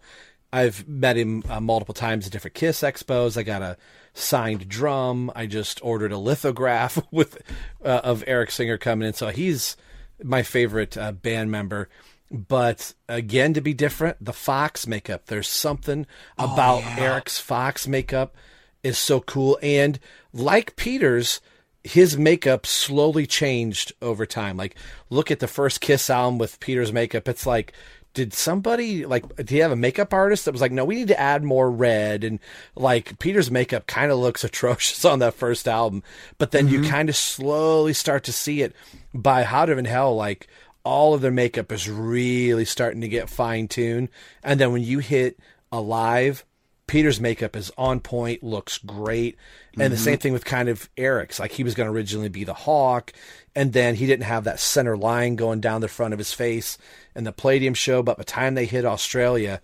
I've met him uh, multiple times at different Kiss expos. I got a signed drum. I just ordered a lithograph with uh, of Eric Singer coming in. So he's my favorite uh, band member. But again, to be different, the Fox makeup. There's something oh, about Eric's Fox makeup is so cool. And like Peter's, his makeup slowly changed over time. Like, look at the first Kiss album with Peter's makeup. It's like, did somebody like? Do you have a makeup artist that was like, no, we need to add more red and like Peter's makeup kind of looks atrocious on that first album, but then you mm-hmm. kind of slowly start to see it by Hotter Than Hell. Like all of their makeup is really starting to get fine tuned, and then when you hit Alive, Peter's makeup is on point, looks great. And the mm-hmm. same thing with kind of Eric's. Like he was going to originally be the Hawk, and then he didn't have that center line going down the front of his face in the Palladium show. But by the time they hit Australia,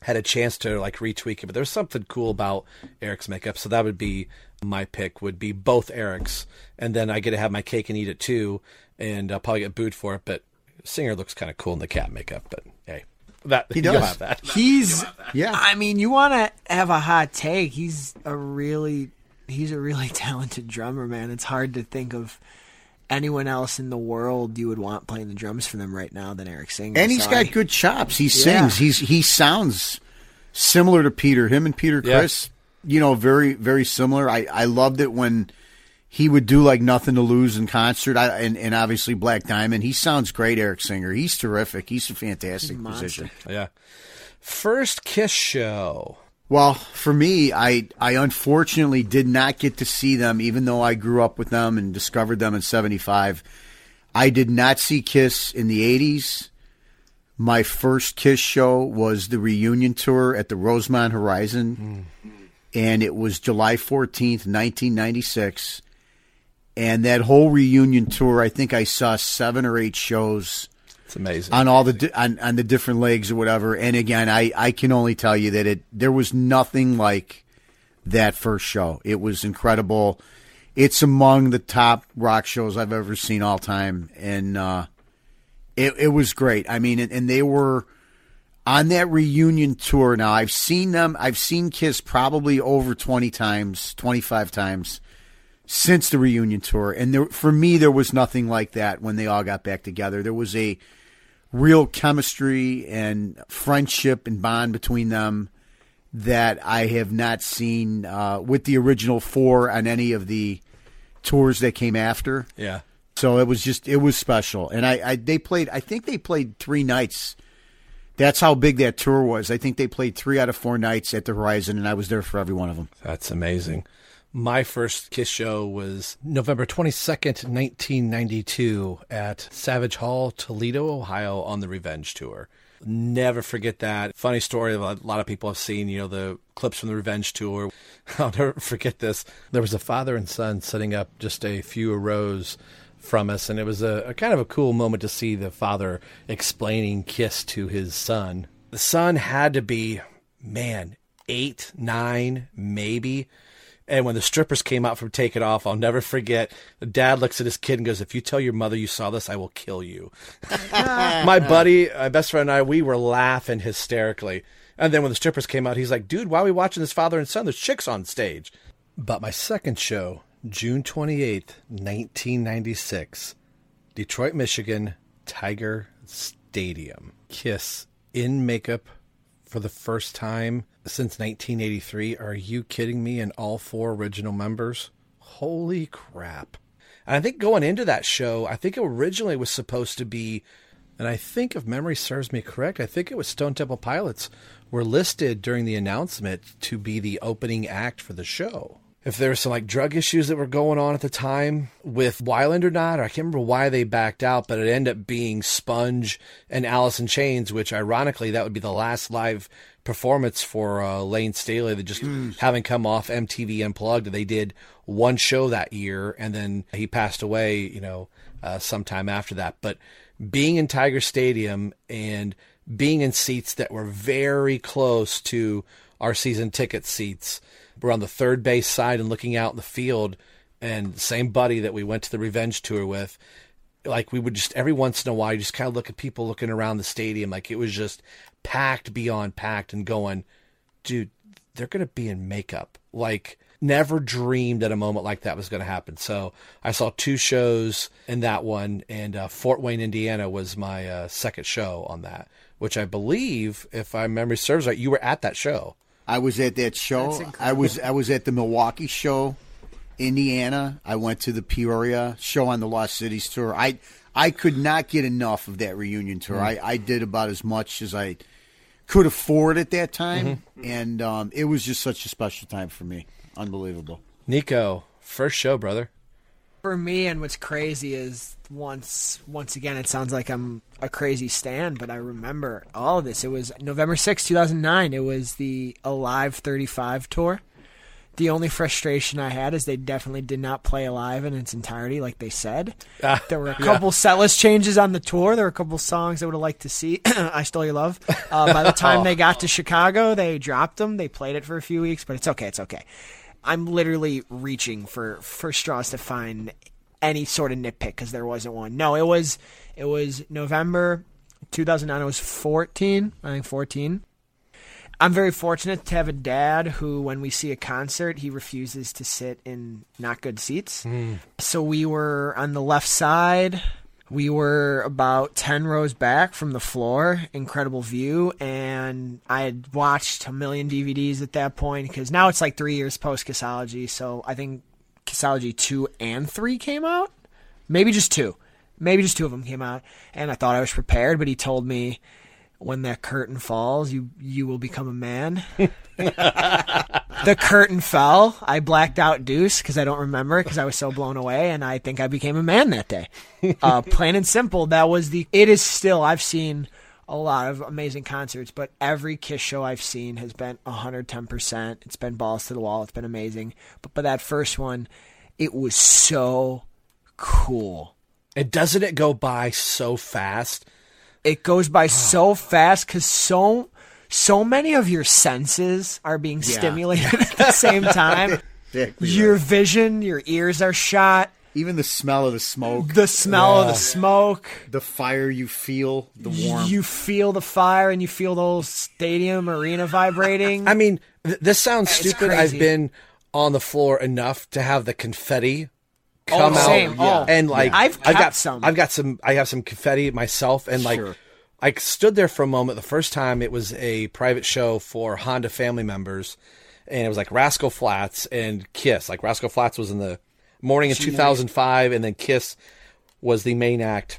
had a chance to like retweak it. But there's something cool about Eric's makeup, so that would be my pick. Would be both Eric's, and then I get to have my cake and eat it too, and I'll probably get booed for it. But Singer looks kind of cool in the cat makeup. But hey, that He you'll does. have that. He's Yeah. I mean, you want to have a hot take. He's a really he's a really talented drummer, man. It's hard to think of anyone else in the world you would want playing the drums for them right now than Eric Singer. and he's So got I- good chops. He Yeah. sings. He's he sounds similar to Peter. Him and Peter Yeah. Criss, you know, very very similar. I I loved it when he would do like nothing to lose in concert. I, and and obviously Black Diamond. He sounds great. Eric Singer. He's terrific. He's a fantastic monster. musician. Yeah. First Kiss show. Well, for me, I I unfortunately did not get to see them, even though I grew up with them and discovered them in '75. I did not see Kiss in the '80s. My first Kiss show was the reunion tour at the Rosemont Horizon, mm. and it was July 14th, 1996. And that whole reunion tour, I think I saw seven or eight shows It's amazing. on all the on, on the different legs or whatever. And again, I, I can only tell you that it there was nothing like that first show. It was incredible. It's among the top rock shows I've ever seen all time, and uh, it it was great. I mean, and, and they were on that reunion tour. Now I've seen them. I've seen Kiss probably over twenty times, twenty five times since the reunion tour, and there, for me, there was nothing like that when they all got back together. There was a real chemistry and friendship and bond between them that I have not seen uh, with the original four on any of the tours that came after. Yeah. So it was just it was special, and I, I they played. I think they played three nights. That's how big that tour was. I think they played three out of four nights at the Horizon, and I was there for every one of them. That's amazing. My first Kiss show was November 22nd, 1992, at Savage Hall, Toledo, Ohio, on the Revenge Tour. Never forget that. Funny story, a lot of people have seen, you know, the clips from the Revenge Tour. I'll never forget this. There was a father and son sitting up just a few rows from us, and it was a, a kind of a cool moment to see the father explaining Kiss to his son. The son had to be, man, eight, nine, maybe. And when the strippers came out from Take It Off, I'll never forget. Dad looks at his kid and goes, If you tell your mother you saw this, I will kill you. my buddy, my best friend and I, we were laughing hysterically. And then when the strippers came out, he's like, Dude, why are we watching this father and son? There's chicks on stage. But my second show, June 28th, 1996, Detroit, Michigan, Tiger Stadium. Kiss in makeup for the first time since 1983. Are you kidding me? And all four original members? Holy crap. And I think going into that show, I think it originally was supposed to be, and I think if memory serves me correct, I think it was Stone Temple Pilots were listed during the announcement to be the opening act for the show. If there were some like drug issues that were going on at the time with Weiland or not, or I can't remember why they backed out, but it ended up being Sponge and Alice in Chains, which ironically that would be the last live performance for uh, Layne Staley. that just having come off MTV Unplugged. They did one show that year, and then he passed away. You know, uh, sometime after that. But being in Tiger Stadium and being in seats that were very close to our season ticket seats. We're on the third base side and looking out in the field, and same buddy that we went to the revenge tour with. Like we would just every once in a while, you just kind of look at people looking around the stadium, like it was just packed beyond packed, and going, dude, they're gonna be in makeup. Like never dreamed that a moment like that was going to happen. So I saw two shows in that one, and uh, Fort Wayne, Indiana was my uh, second show on that, which I believe, if my memory serves right, you were at that show. I was at that show. I was I was at the Milwaukee show, Indiana. I went to the Peoria show on the Lost Cities tour. I I could not get enough of that reunion tour. Mm. I, I did about as much as I could afford at that time, and um, it was just such a special time for me. Unbelievable. Nikko, first show, brother. For me, and what's crazy is once once again, it sounds like I'm a crazy stan, but I remember all of this. It was November sixth, two 2009. It was the Alive 35 tour. The only frustration I had is they definitely did not play Alive in its entirety, like they said. Ah, there were a yeah. couple setlist changes on the tour. There were a couple songs I would have liked to see. I Stole Your Love. Uh, by the time they got to Chicago, they dropped them. They played it for a few weeks, but it's okay. It's okay. I'm literally reaching for for straws to find any sort of nitpick because there wasn't one. No, it was it was November 2009. It was 14. I think 14. I'm very fortunate to have a dad who, when we see a concert, he refuses to sit in not good seats. Hmm. So we were on the left side. We were about 10 rows back from the floor. Incredible view. And I had watched a million DVDs at that point because now it's like three years post Kissology. So I think Kissology 2 and 3 came out. Maybe just two. Maybe just two of them came out. And I thought I was prepared, but he told me when that curtain falls, you you will become a man. the curtain fell. I blacked out Deuce because I don't remember because I was so blown away, and I think I became a man that day. Uh, plain and simple, that was the. It is still. I've seen a lot of amazing concerts, but every Kiss show I've seen has been 110%. It's been balls to the wall. It's been amazing. But but that first one, it was so cool. And doesn't it go by so fast? It goes by so fast because so so many of your senses are being Yeah. stimulated at the same time. Exactly your vision, your ears are shot. Even the smell of the smoke, The smell of the smoke. the fire you feel, the warmth. You feel the fire and you feel the whole stadium arena vibrating. I mean, th- this sounds It's stupid. crazy. I've been on the floor enough to have the confetti come Oh, out, same. Oh, and like yeah. I've I've got some. I've got some. I have some confetti myself, and like Sure. I stood there for a moment. The first time it was a private show for Honda family members, and it was like Rascal Flatts and Kiss. Like Rascal Flatts was in the morning in 2005, and then Kiss was the main act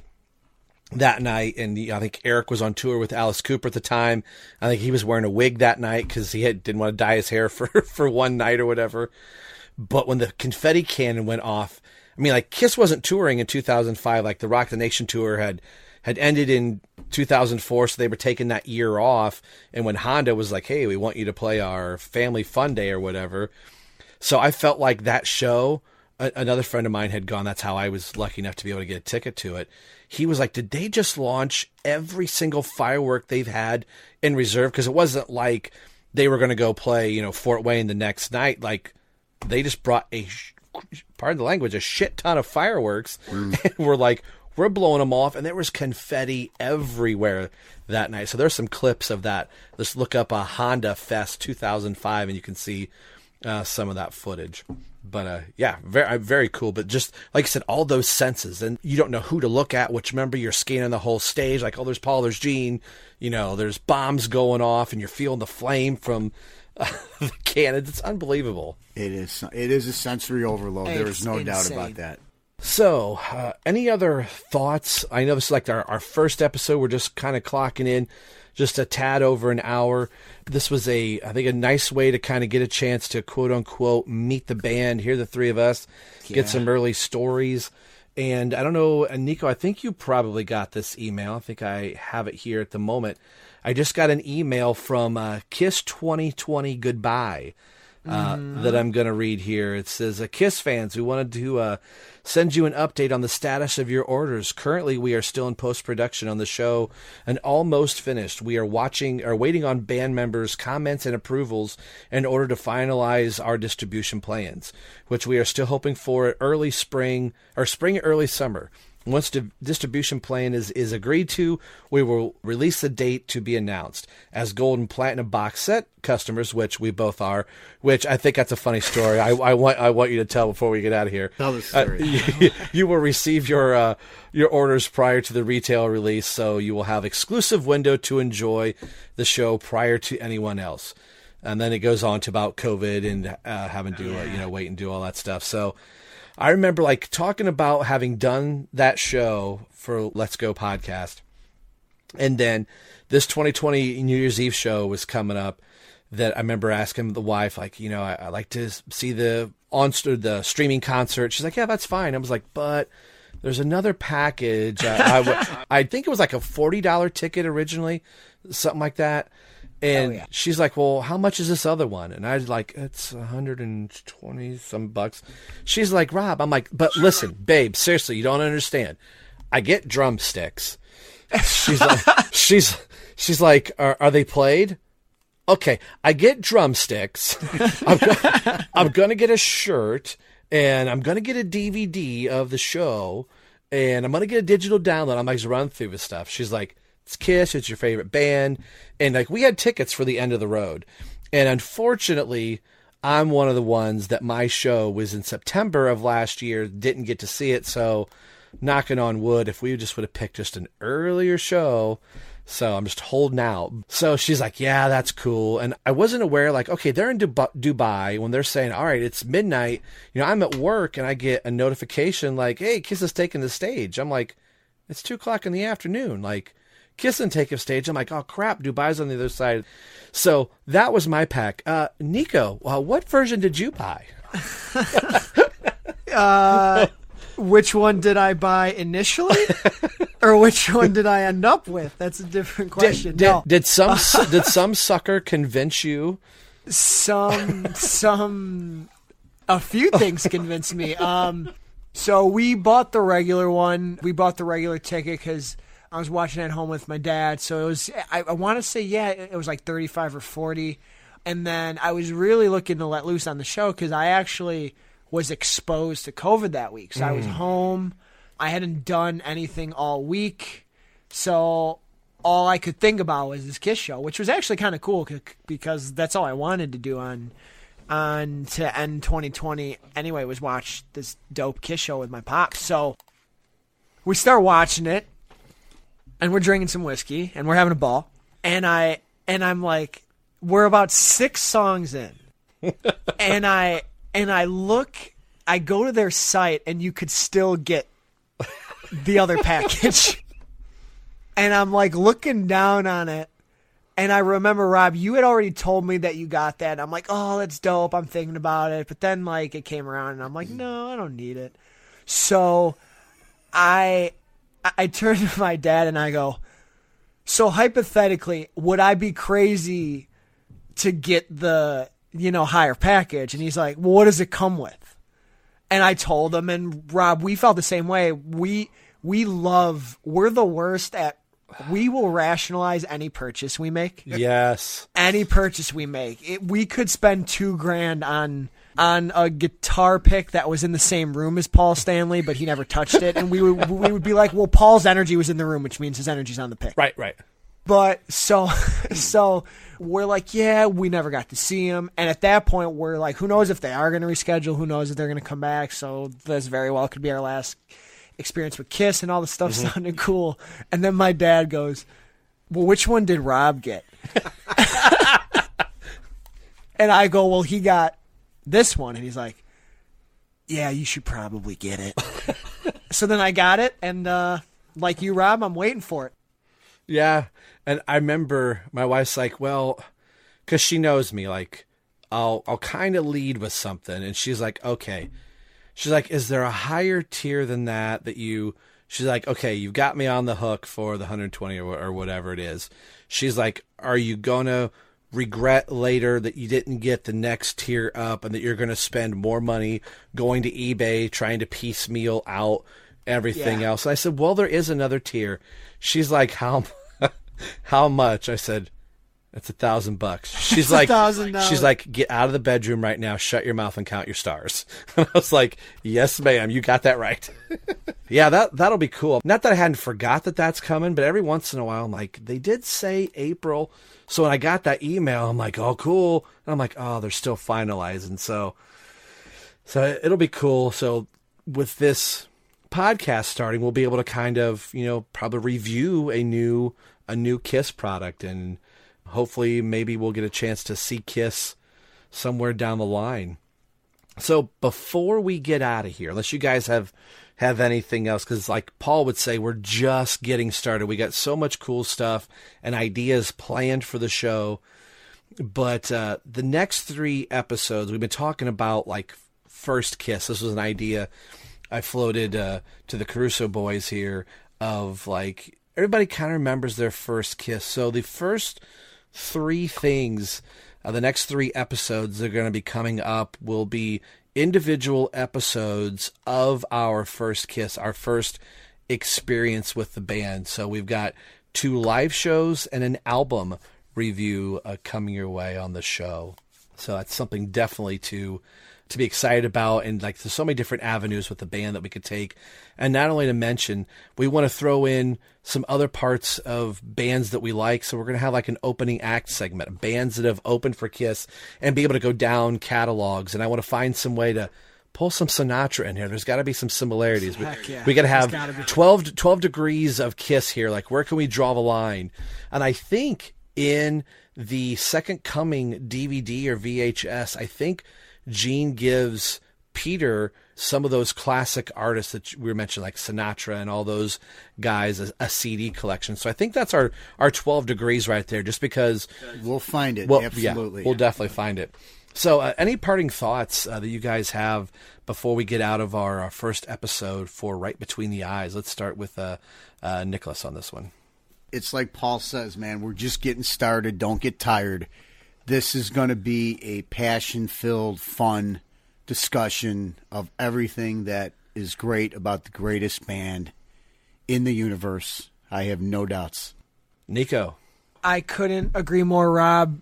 that night. And I think Eric was on tour with Alice Cooper at the time. I think he was wearing a wig that night because he had, didn't want to dye his hair for for one night or whatever. But when the confetti cannon went off, I mean, like Kiss wasn't touring in 2005. Like the Rock the Nation tour had had ended in 2004, so they were taking that year off. And when Honda was like, "Hey, we want you to play our family fun day or whatever," so I felt like that show. A- another friend of mine had gone. That's how I was lucky enough to be able to get a ticket to it. He was like, "Did they just launch every single firework they've had in reserve? Because it wasn't like they were going to go play, you know, Fort Wayne the next night. Like they just brought a, pardon the language, a shit ton of fireworks, and we're like, we're blowing them off, and there was confetti everywhere that night. So there's some clips of that. Just look up a Honda Fest 2005, and you can see uh, some of that footage. But uh, yeah, very very cool. But just like I said, all those senses, and you don't know who to look at. Which remember, you're scanning the whole stage. Like, oh, there's Paul, there's Gene. You know, there's bombs going off, and you're feeling the flame from uh, the cannon. It's unbelievable. It is. It is a sensory overload. there is It's no doubt about that. So, uh, any other thoughts? I know this is like our, our first episode. We're just kind of clocking in just a tad over an hour. This was a, I think, a nice way to kind of get a chance to quote unquote meet the band, hear the three of us, get some early stories. And I don't know, Nikko, I think you probably got this email. I think I have it here at the moment. I just got an email from uh, Kiss 2020 Goodbye uh, that I'm going to read here. It says, uh, Kiss fans, we wanted to uh, send you an update on the status of your orders. Currently, we are still in post production on the show and almost finished. We are watching or waiting on band members' comments and approvals in order to finalize our distribution plans, which we are still hoping for early spring or spring early summer. Once the distribution plan is, is agreed to, we will release the date to be announced. As gold and platinum box set customers, which we both are, which I think that's a funny story. I, I want I want you to tell before we get out of here. Tell the story. Uh, you, you will receive your uh, your orders prior to the retail release, so you will have exclusive window to enjoy the show prior to anyone else. And then it goes on to about COVID and uh, having to uh, you know wait and do all that stuff. So. I remember like talking about having done that show for Let's Go podcast. And then this 2020 New Year's Eve show was coming up that I remember asking the wife, like, you know, I, I like to see the on the streaming concert. She's like, yeah, that's fine. I was like, but there's another package. I, I, w- I think it was like a $40 ticket originally, something like that. And she's like, "Well, how much is this other one?" And I was like, "It's 120 some bucks." She's like, "Rob," I'm like, "But listen, babe, seriously, you don't understand. I get drumsticks." She's like, "She's she's like, are, are they played?" Okay, I get drumsticks. I'm, go- I'm gonna get a shirt, and I'm gonna get a DVD of the show, and I'm gonna get a digital download. I'm like, run through the stuff. She's like, it's Kiss, it's your favorite band, and like we had tickets for the end of the road, and unfortunately, I'm one of the ones that my show was in September of last year, didn't get to see it, so knocking on wood, if we just would have picked just an earlier show. So I'm just holding out. So she's like, "Yeah, that's cool." And I wasn't aware, like, okay, they're in Dub- Dubai when they're saying, "All right, it's midnight." You know, I'm at work and I get a notification like, "Hey, Kiss is taking the stage." I'm like, "It's two o'clock in the afternoon. Like, Kiss and take a stage. I'm like, oh crap, Dubai's on the other side. So that was my pack. Uh, Nikko, uh, what version did you buy? Uh, which one did I buy initially, or which one did I end up with? That's a different question. Did, no, did some did some sucker convince you? some some a few things convinced me. Um, so we bought the regular one. We bought the regular ticket because I was watching at home with my dad. So it was I, I want to say yeah, it was like thirty five or forty, and then I was really looking to let loose on the show because I actually was exposed to COVID that week. So I was Mm. home. I hadn't done anything all week, so all I could think about was this Kiss show, which was actually kind of cool c- because that's all I wanted to do on on to end 2020 anyway was watch this dope Kiss show with my pops. So we start watching it, and we're drinking some whiskey, and we're having a ball, and I and I'm like, we're about six songs in, and I and I look, I go to their site, and you could still get the other package. and I'm like looking down on it. And I remember, Rob, you had already told me that you got that. I'm like, oh, that's dope. I'm thinking about it. But then, like, it came around, and I'm like, mm. no, I don't need it. So I, I turn to my dad and I go, so hypothetically, would I be crazy to get the, you know, higher package? And he's like, well, what does it come with? And I told him, and Rob, we felt the same way. We we love. We're the worst at. We will rationalize any purchase we make. Yes. Any purchase we make, it, we could spend two grand on on a guitar pick that was in the same room as Paul Stanley, but he never touched it, and we would we would be like, well, Paul's energy was in the room, which means his energy's on the pick. Right, right. But so so we're like, yeah, we never got to see him. And at that point we're like, who knows if they are gonna reschedule, who knows if they're gonna come back. So this very well could be our last experience with Kiss and all the stuff Mhm. sounded cool. And then my dad goes, Well, which one did Rob get? and I go, Well, he got this one and he's like, Yeah, you should probably get it. so then I got it and uh like you, Rob, I'm waiting for it. Yeah, and I remember my wife's like, "Well, because she knows me, like, I'll I'll kind of lead with something," and she's like, "Okay." She's like, "Is there a higher tier than that that you?" She's like, "Okay, you've got me on the hook for the 120 or, or whatever it is." She's like, "Are you gonna regret later that you didn't get the next tier up and that you're gonna spend more money going to eBay trying to piecemeal out everything Yeah. else?" I said, "Well, there is another tier." She's like, "How?" how much? I said, it's a thousand bucks. She's like, she's like, get out of the bedroom right now, shut your mouth and count your stars. And I was like, yes, ma'am, you got that right. yeah, that, that'll be cool. Not that I hadn't forgot that that's coming, but every once in a while, I'm like, they did say April. So when I got that email, I'm like, oh, cool. And I'm like, oh, they're still finalizing. So, so it'll be cool. So with this podcast starting, we'll be able to kind of, you know, probably review a new a new Kiss product and hopefully maybe we'll get a chance to see Kiss somewhere down the line. So before we get out of here, unless you guys have have anything else, because like Paul would say, we're just getting started. We got so much cool stuff and ideas planned for the show. But uh, the next three episodes, we've been talking about like first kiss. This was an idea I floated uh, to the Caruso boys here of like everybody kind of remembers their first kiss. So the first three things, uh, the next three episodes that are going to be coming up will be individual episodes of our first kiss, our first experience with the band. So we've got two live shows and an album review uh, coming your way on the show. So that's something definitely to to be excited about and like there's so many different avenues with the band that we could take. And not only to mention we want to throw in some other parts of bands that we like. So we're going to have like an opening act segment bands that have opened for kiss and be able to go down catalogs. And i want to find some way to pull some sinatra in here. There's got to be some similarities. We, yeah. we got to have gotta 12, 12 degrees of kiss here. Like where can we draw the line? And i think in the second coming dvd or vhs i think gene gives Peter some of those classic artists that we were mentioning, like Sinatra and all those guys, a, a, CD collection. So I think that's our, our 12 degrees right there, just because. We'll find it. Well, Absolutely. Yeah, we'll definitely find it. So, uh, any parting thoughts uh, that you guys have before we get out of our, our, first episode for Right Between the Eyes? Let's start with uh, uh Nicholas on this one. It's like Paul says, man, we're just getting started. Don't get tired. This is going to be a passion filled, fun discussion of everything that is great about the greatest band in the universe. I have no doubts. Nikko. I couldn't agree more, Rob.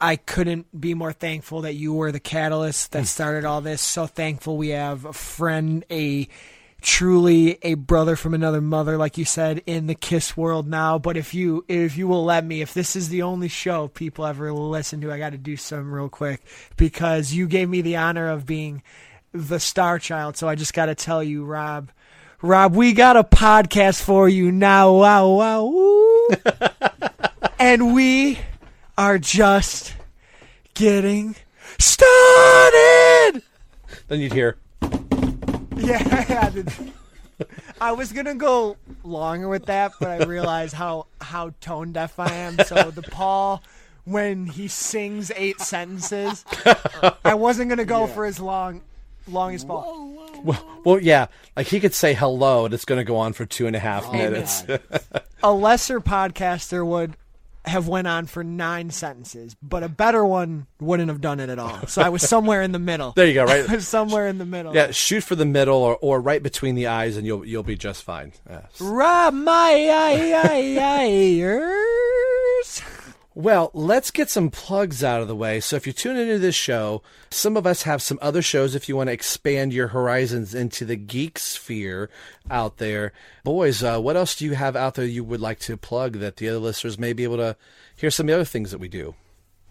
I couldn't be more thankful that you were the catalyst that hmm. started all this. So thankful we have a friend, a truly a brother from another mother, like you said, in the Kiss world now. But if you if you will let me, if this is the only show people ever listen to, I got to do some real quick because you gave me the honor of being the star child. So I just got to tell you, Rob. Rob, we got a podcast for you now. Wow, wow, and we are just getting started. Then you'd hear. Yeah, I was gonna go longer with that, but I realized how how tone deaf I am. So the Paul, when he sings eight sentences, I wasn't gonna go yeah. for as long long as Paul. Well, well, yeah, like he could say hello, and it's going to go on for two and a half oh, minutes. a lesser podcaster would have went on for nine sentences, but a better one wouldn't have done it at all. So I was somewhere in the middle. There you go, right? I was somewhere in the middle. Yeah, shoot for the middle or, or right between the eyes, and you'll you'll be just fine. Yes. Rob my ears. Well, let's get some plugs out of the way. So, if you tune into this show, some of us have some other shows if you want to expand your horizons into the geek sphere out there. Boys, uh, what else do you have out there you would like to plug that the other listeners may be able to hear some of the other things that we do?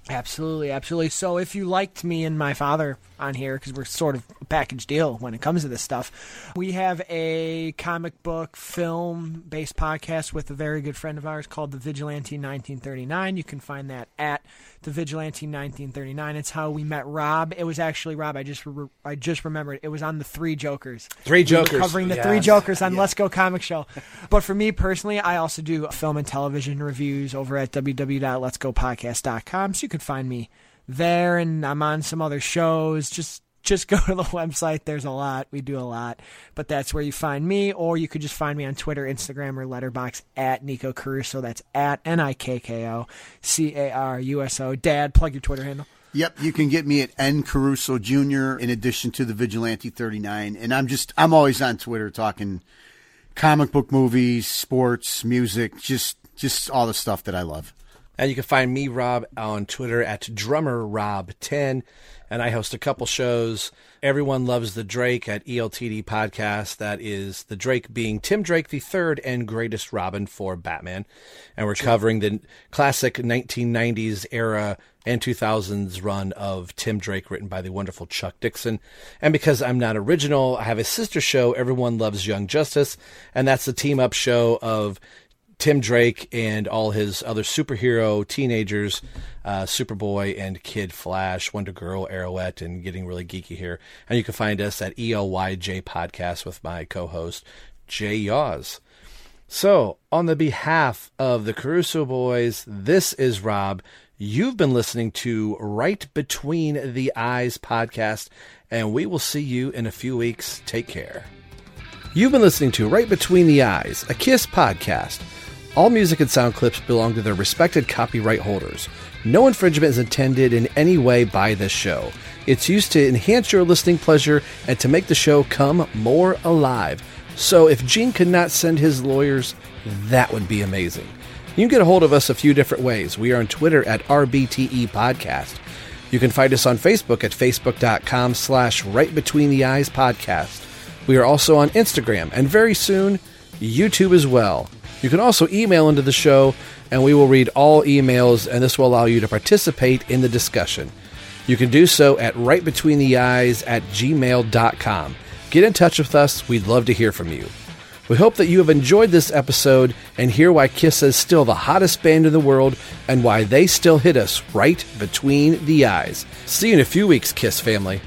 Absolutely, absolutely. So if you liked me and my father on here, because we're sort of a package deal when it comes to this stuff, we have a comic book film based podcast with a very good friend of ours called The Vigilante 1939. You can find that at The Vigilante 1939. It's how we met Rob. It was actually Rob. I just re- I just remembered. It was on the Three Jokers. Three Jokers. We covering the yes. Three Jokers on yes. Let's Go Comic Show. But for me personally, I also do film and television reviews over at www.letsgopodcast.com. So you can find me there, and I'm on some other shows. Just just go to the website. There's a lot. We do a lot, but that's where you find me, or you could just find me on Twitter, Instagram, or Letterboxd at Nikko Caruso. That's at N I K K O C A R U S O. Dad, plug your Twitter handle. Yep, you can get me at N Caruso Jr. In addition to the Vigilante 39, and I'm just I'm always on Twitter talking comic book movies, sports, music, just just all the stuff that I love. And you can find me, Rob, on Twitter at DrummerRob10. And I host a couple shows. Everyone Loves the Drake at ELTD Podcast. That is the Drake being Tim Drake, the third and greatest Robin for Batman. And we're covering the classic 1990s era and 2000s run of Tim Drake, written by the wonderful Chuck Dixon. And because I'm not original, I have a sister show, Everyone Loves Young Justice. And that's the team up show of Tim Drake and all his other superhero teenagers, uh, Superboy and Kid Flash, Wonder Girl, Arrowette, and getting really geeky here. And you can find us at ELYJ Podcast with my co host, Jay Yaws. So, on the behalf of the Caruso Boys, this is Rob. You've been listening to Right Between the Eyes podcast, and we will see you in a few weeks. Take care. You've been listening to Right Between the Eyes, a Kiss podcast. All music and sound clips belong to their respected copyright holders. No infringement is intended in any way by this show. It's used to enhance your listening pleasure and to make the show come more alive. So if Gene could not send his lawyers, that would be amazing. You can get a hold of us a few different ways. We are on Twitter at RBTE Podcast. You can find us on Facebook at facebook.com slash right between the eyes podcast. We are also on Instagram and very soon, YouTube as well. You can also email into the show, and we will read all emails, and this will allow you to participate in the discussion. You can do so at rightbetweentheeyes at gmail.com. Get in touch with us. We'd love to hear from you. We hope that you have enjoyed this episode and hear why Kiss is still the hottest band in the world and why they still hit us right between the eyes. See you in a few weeks, Kiss family.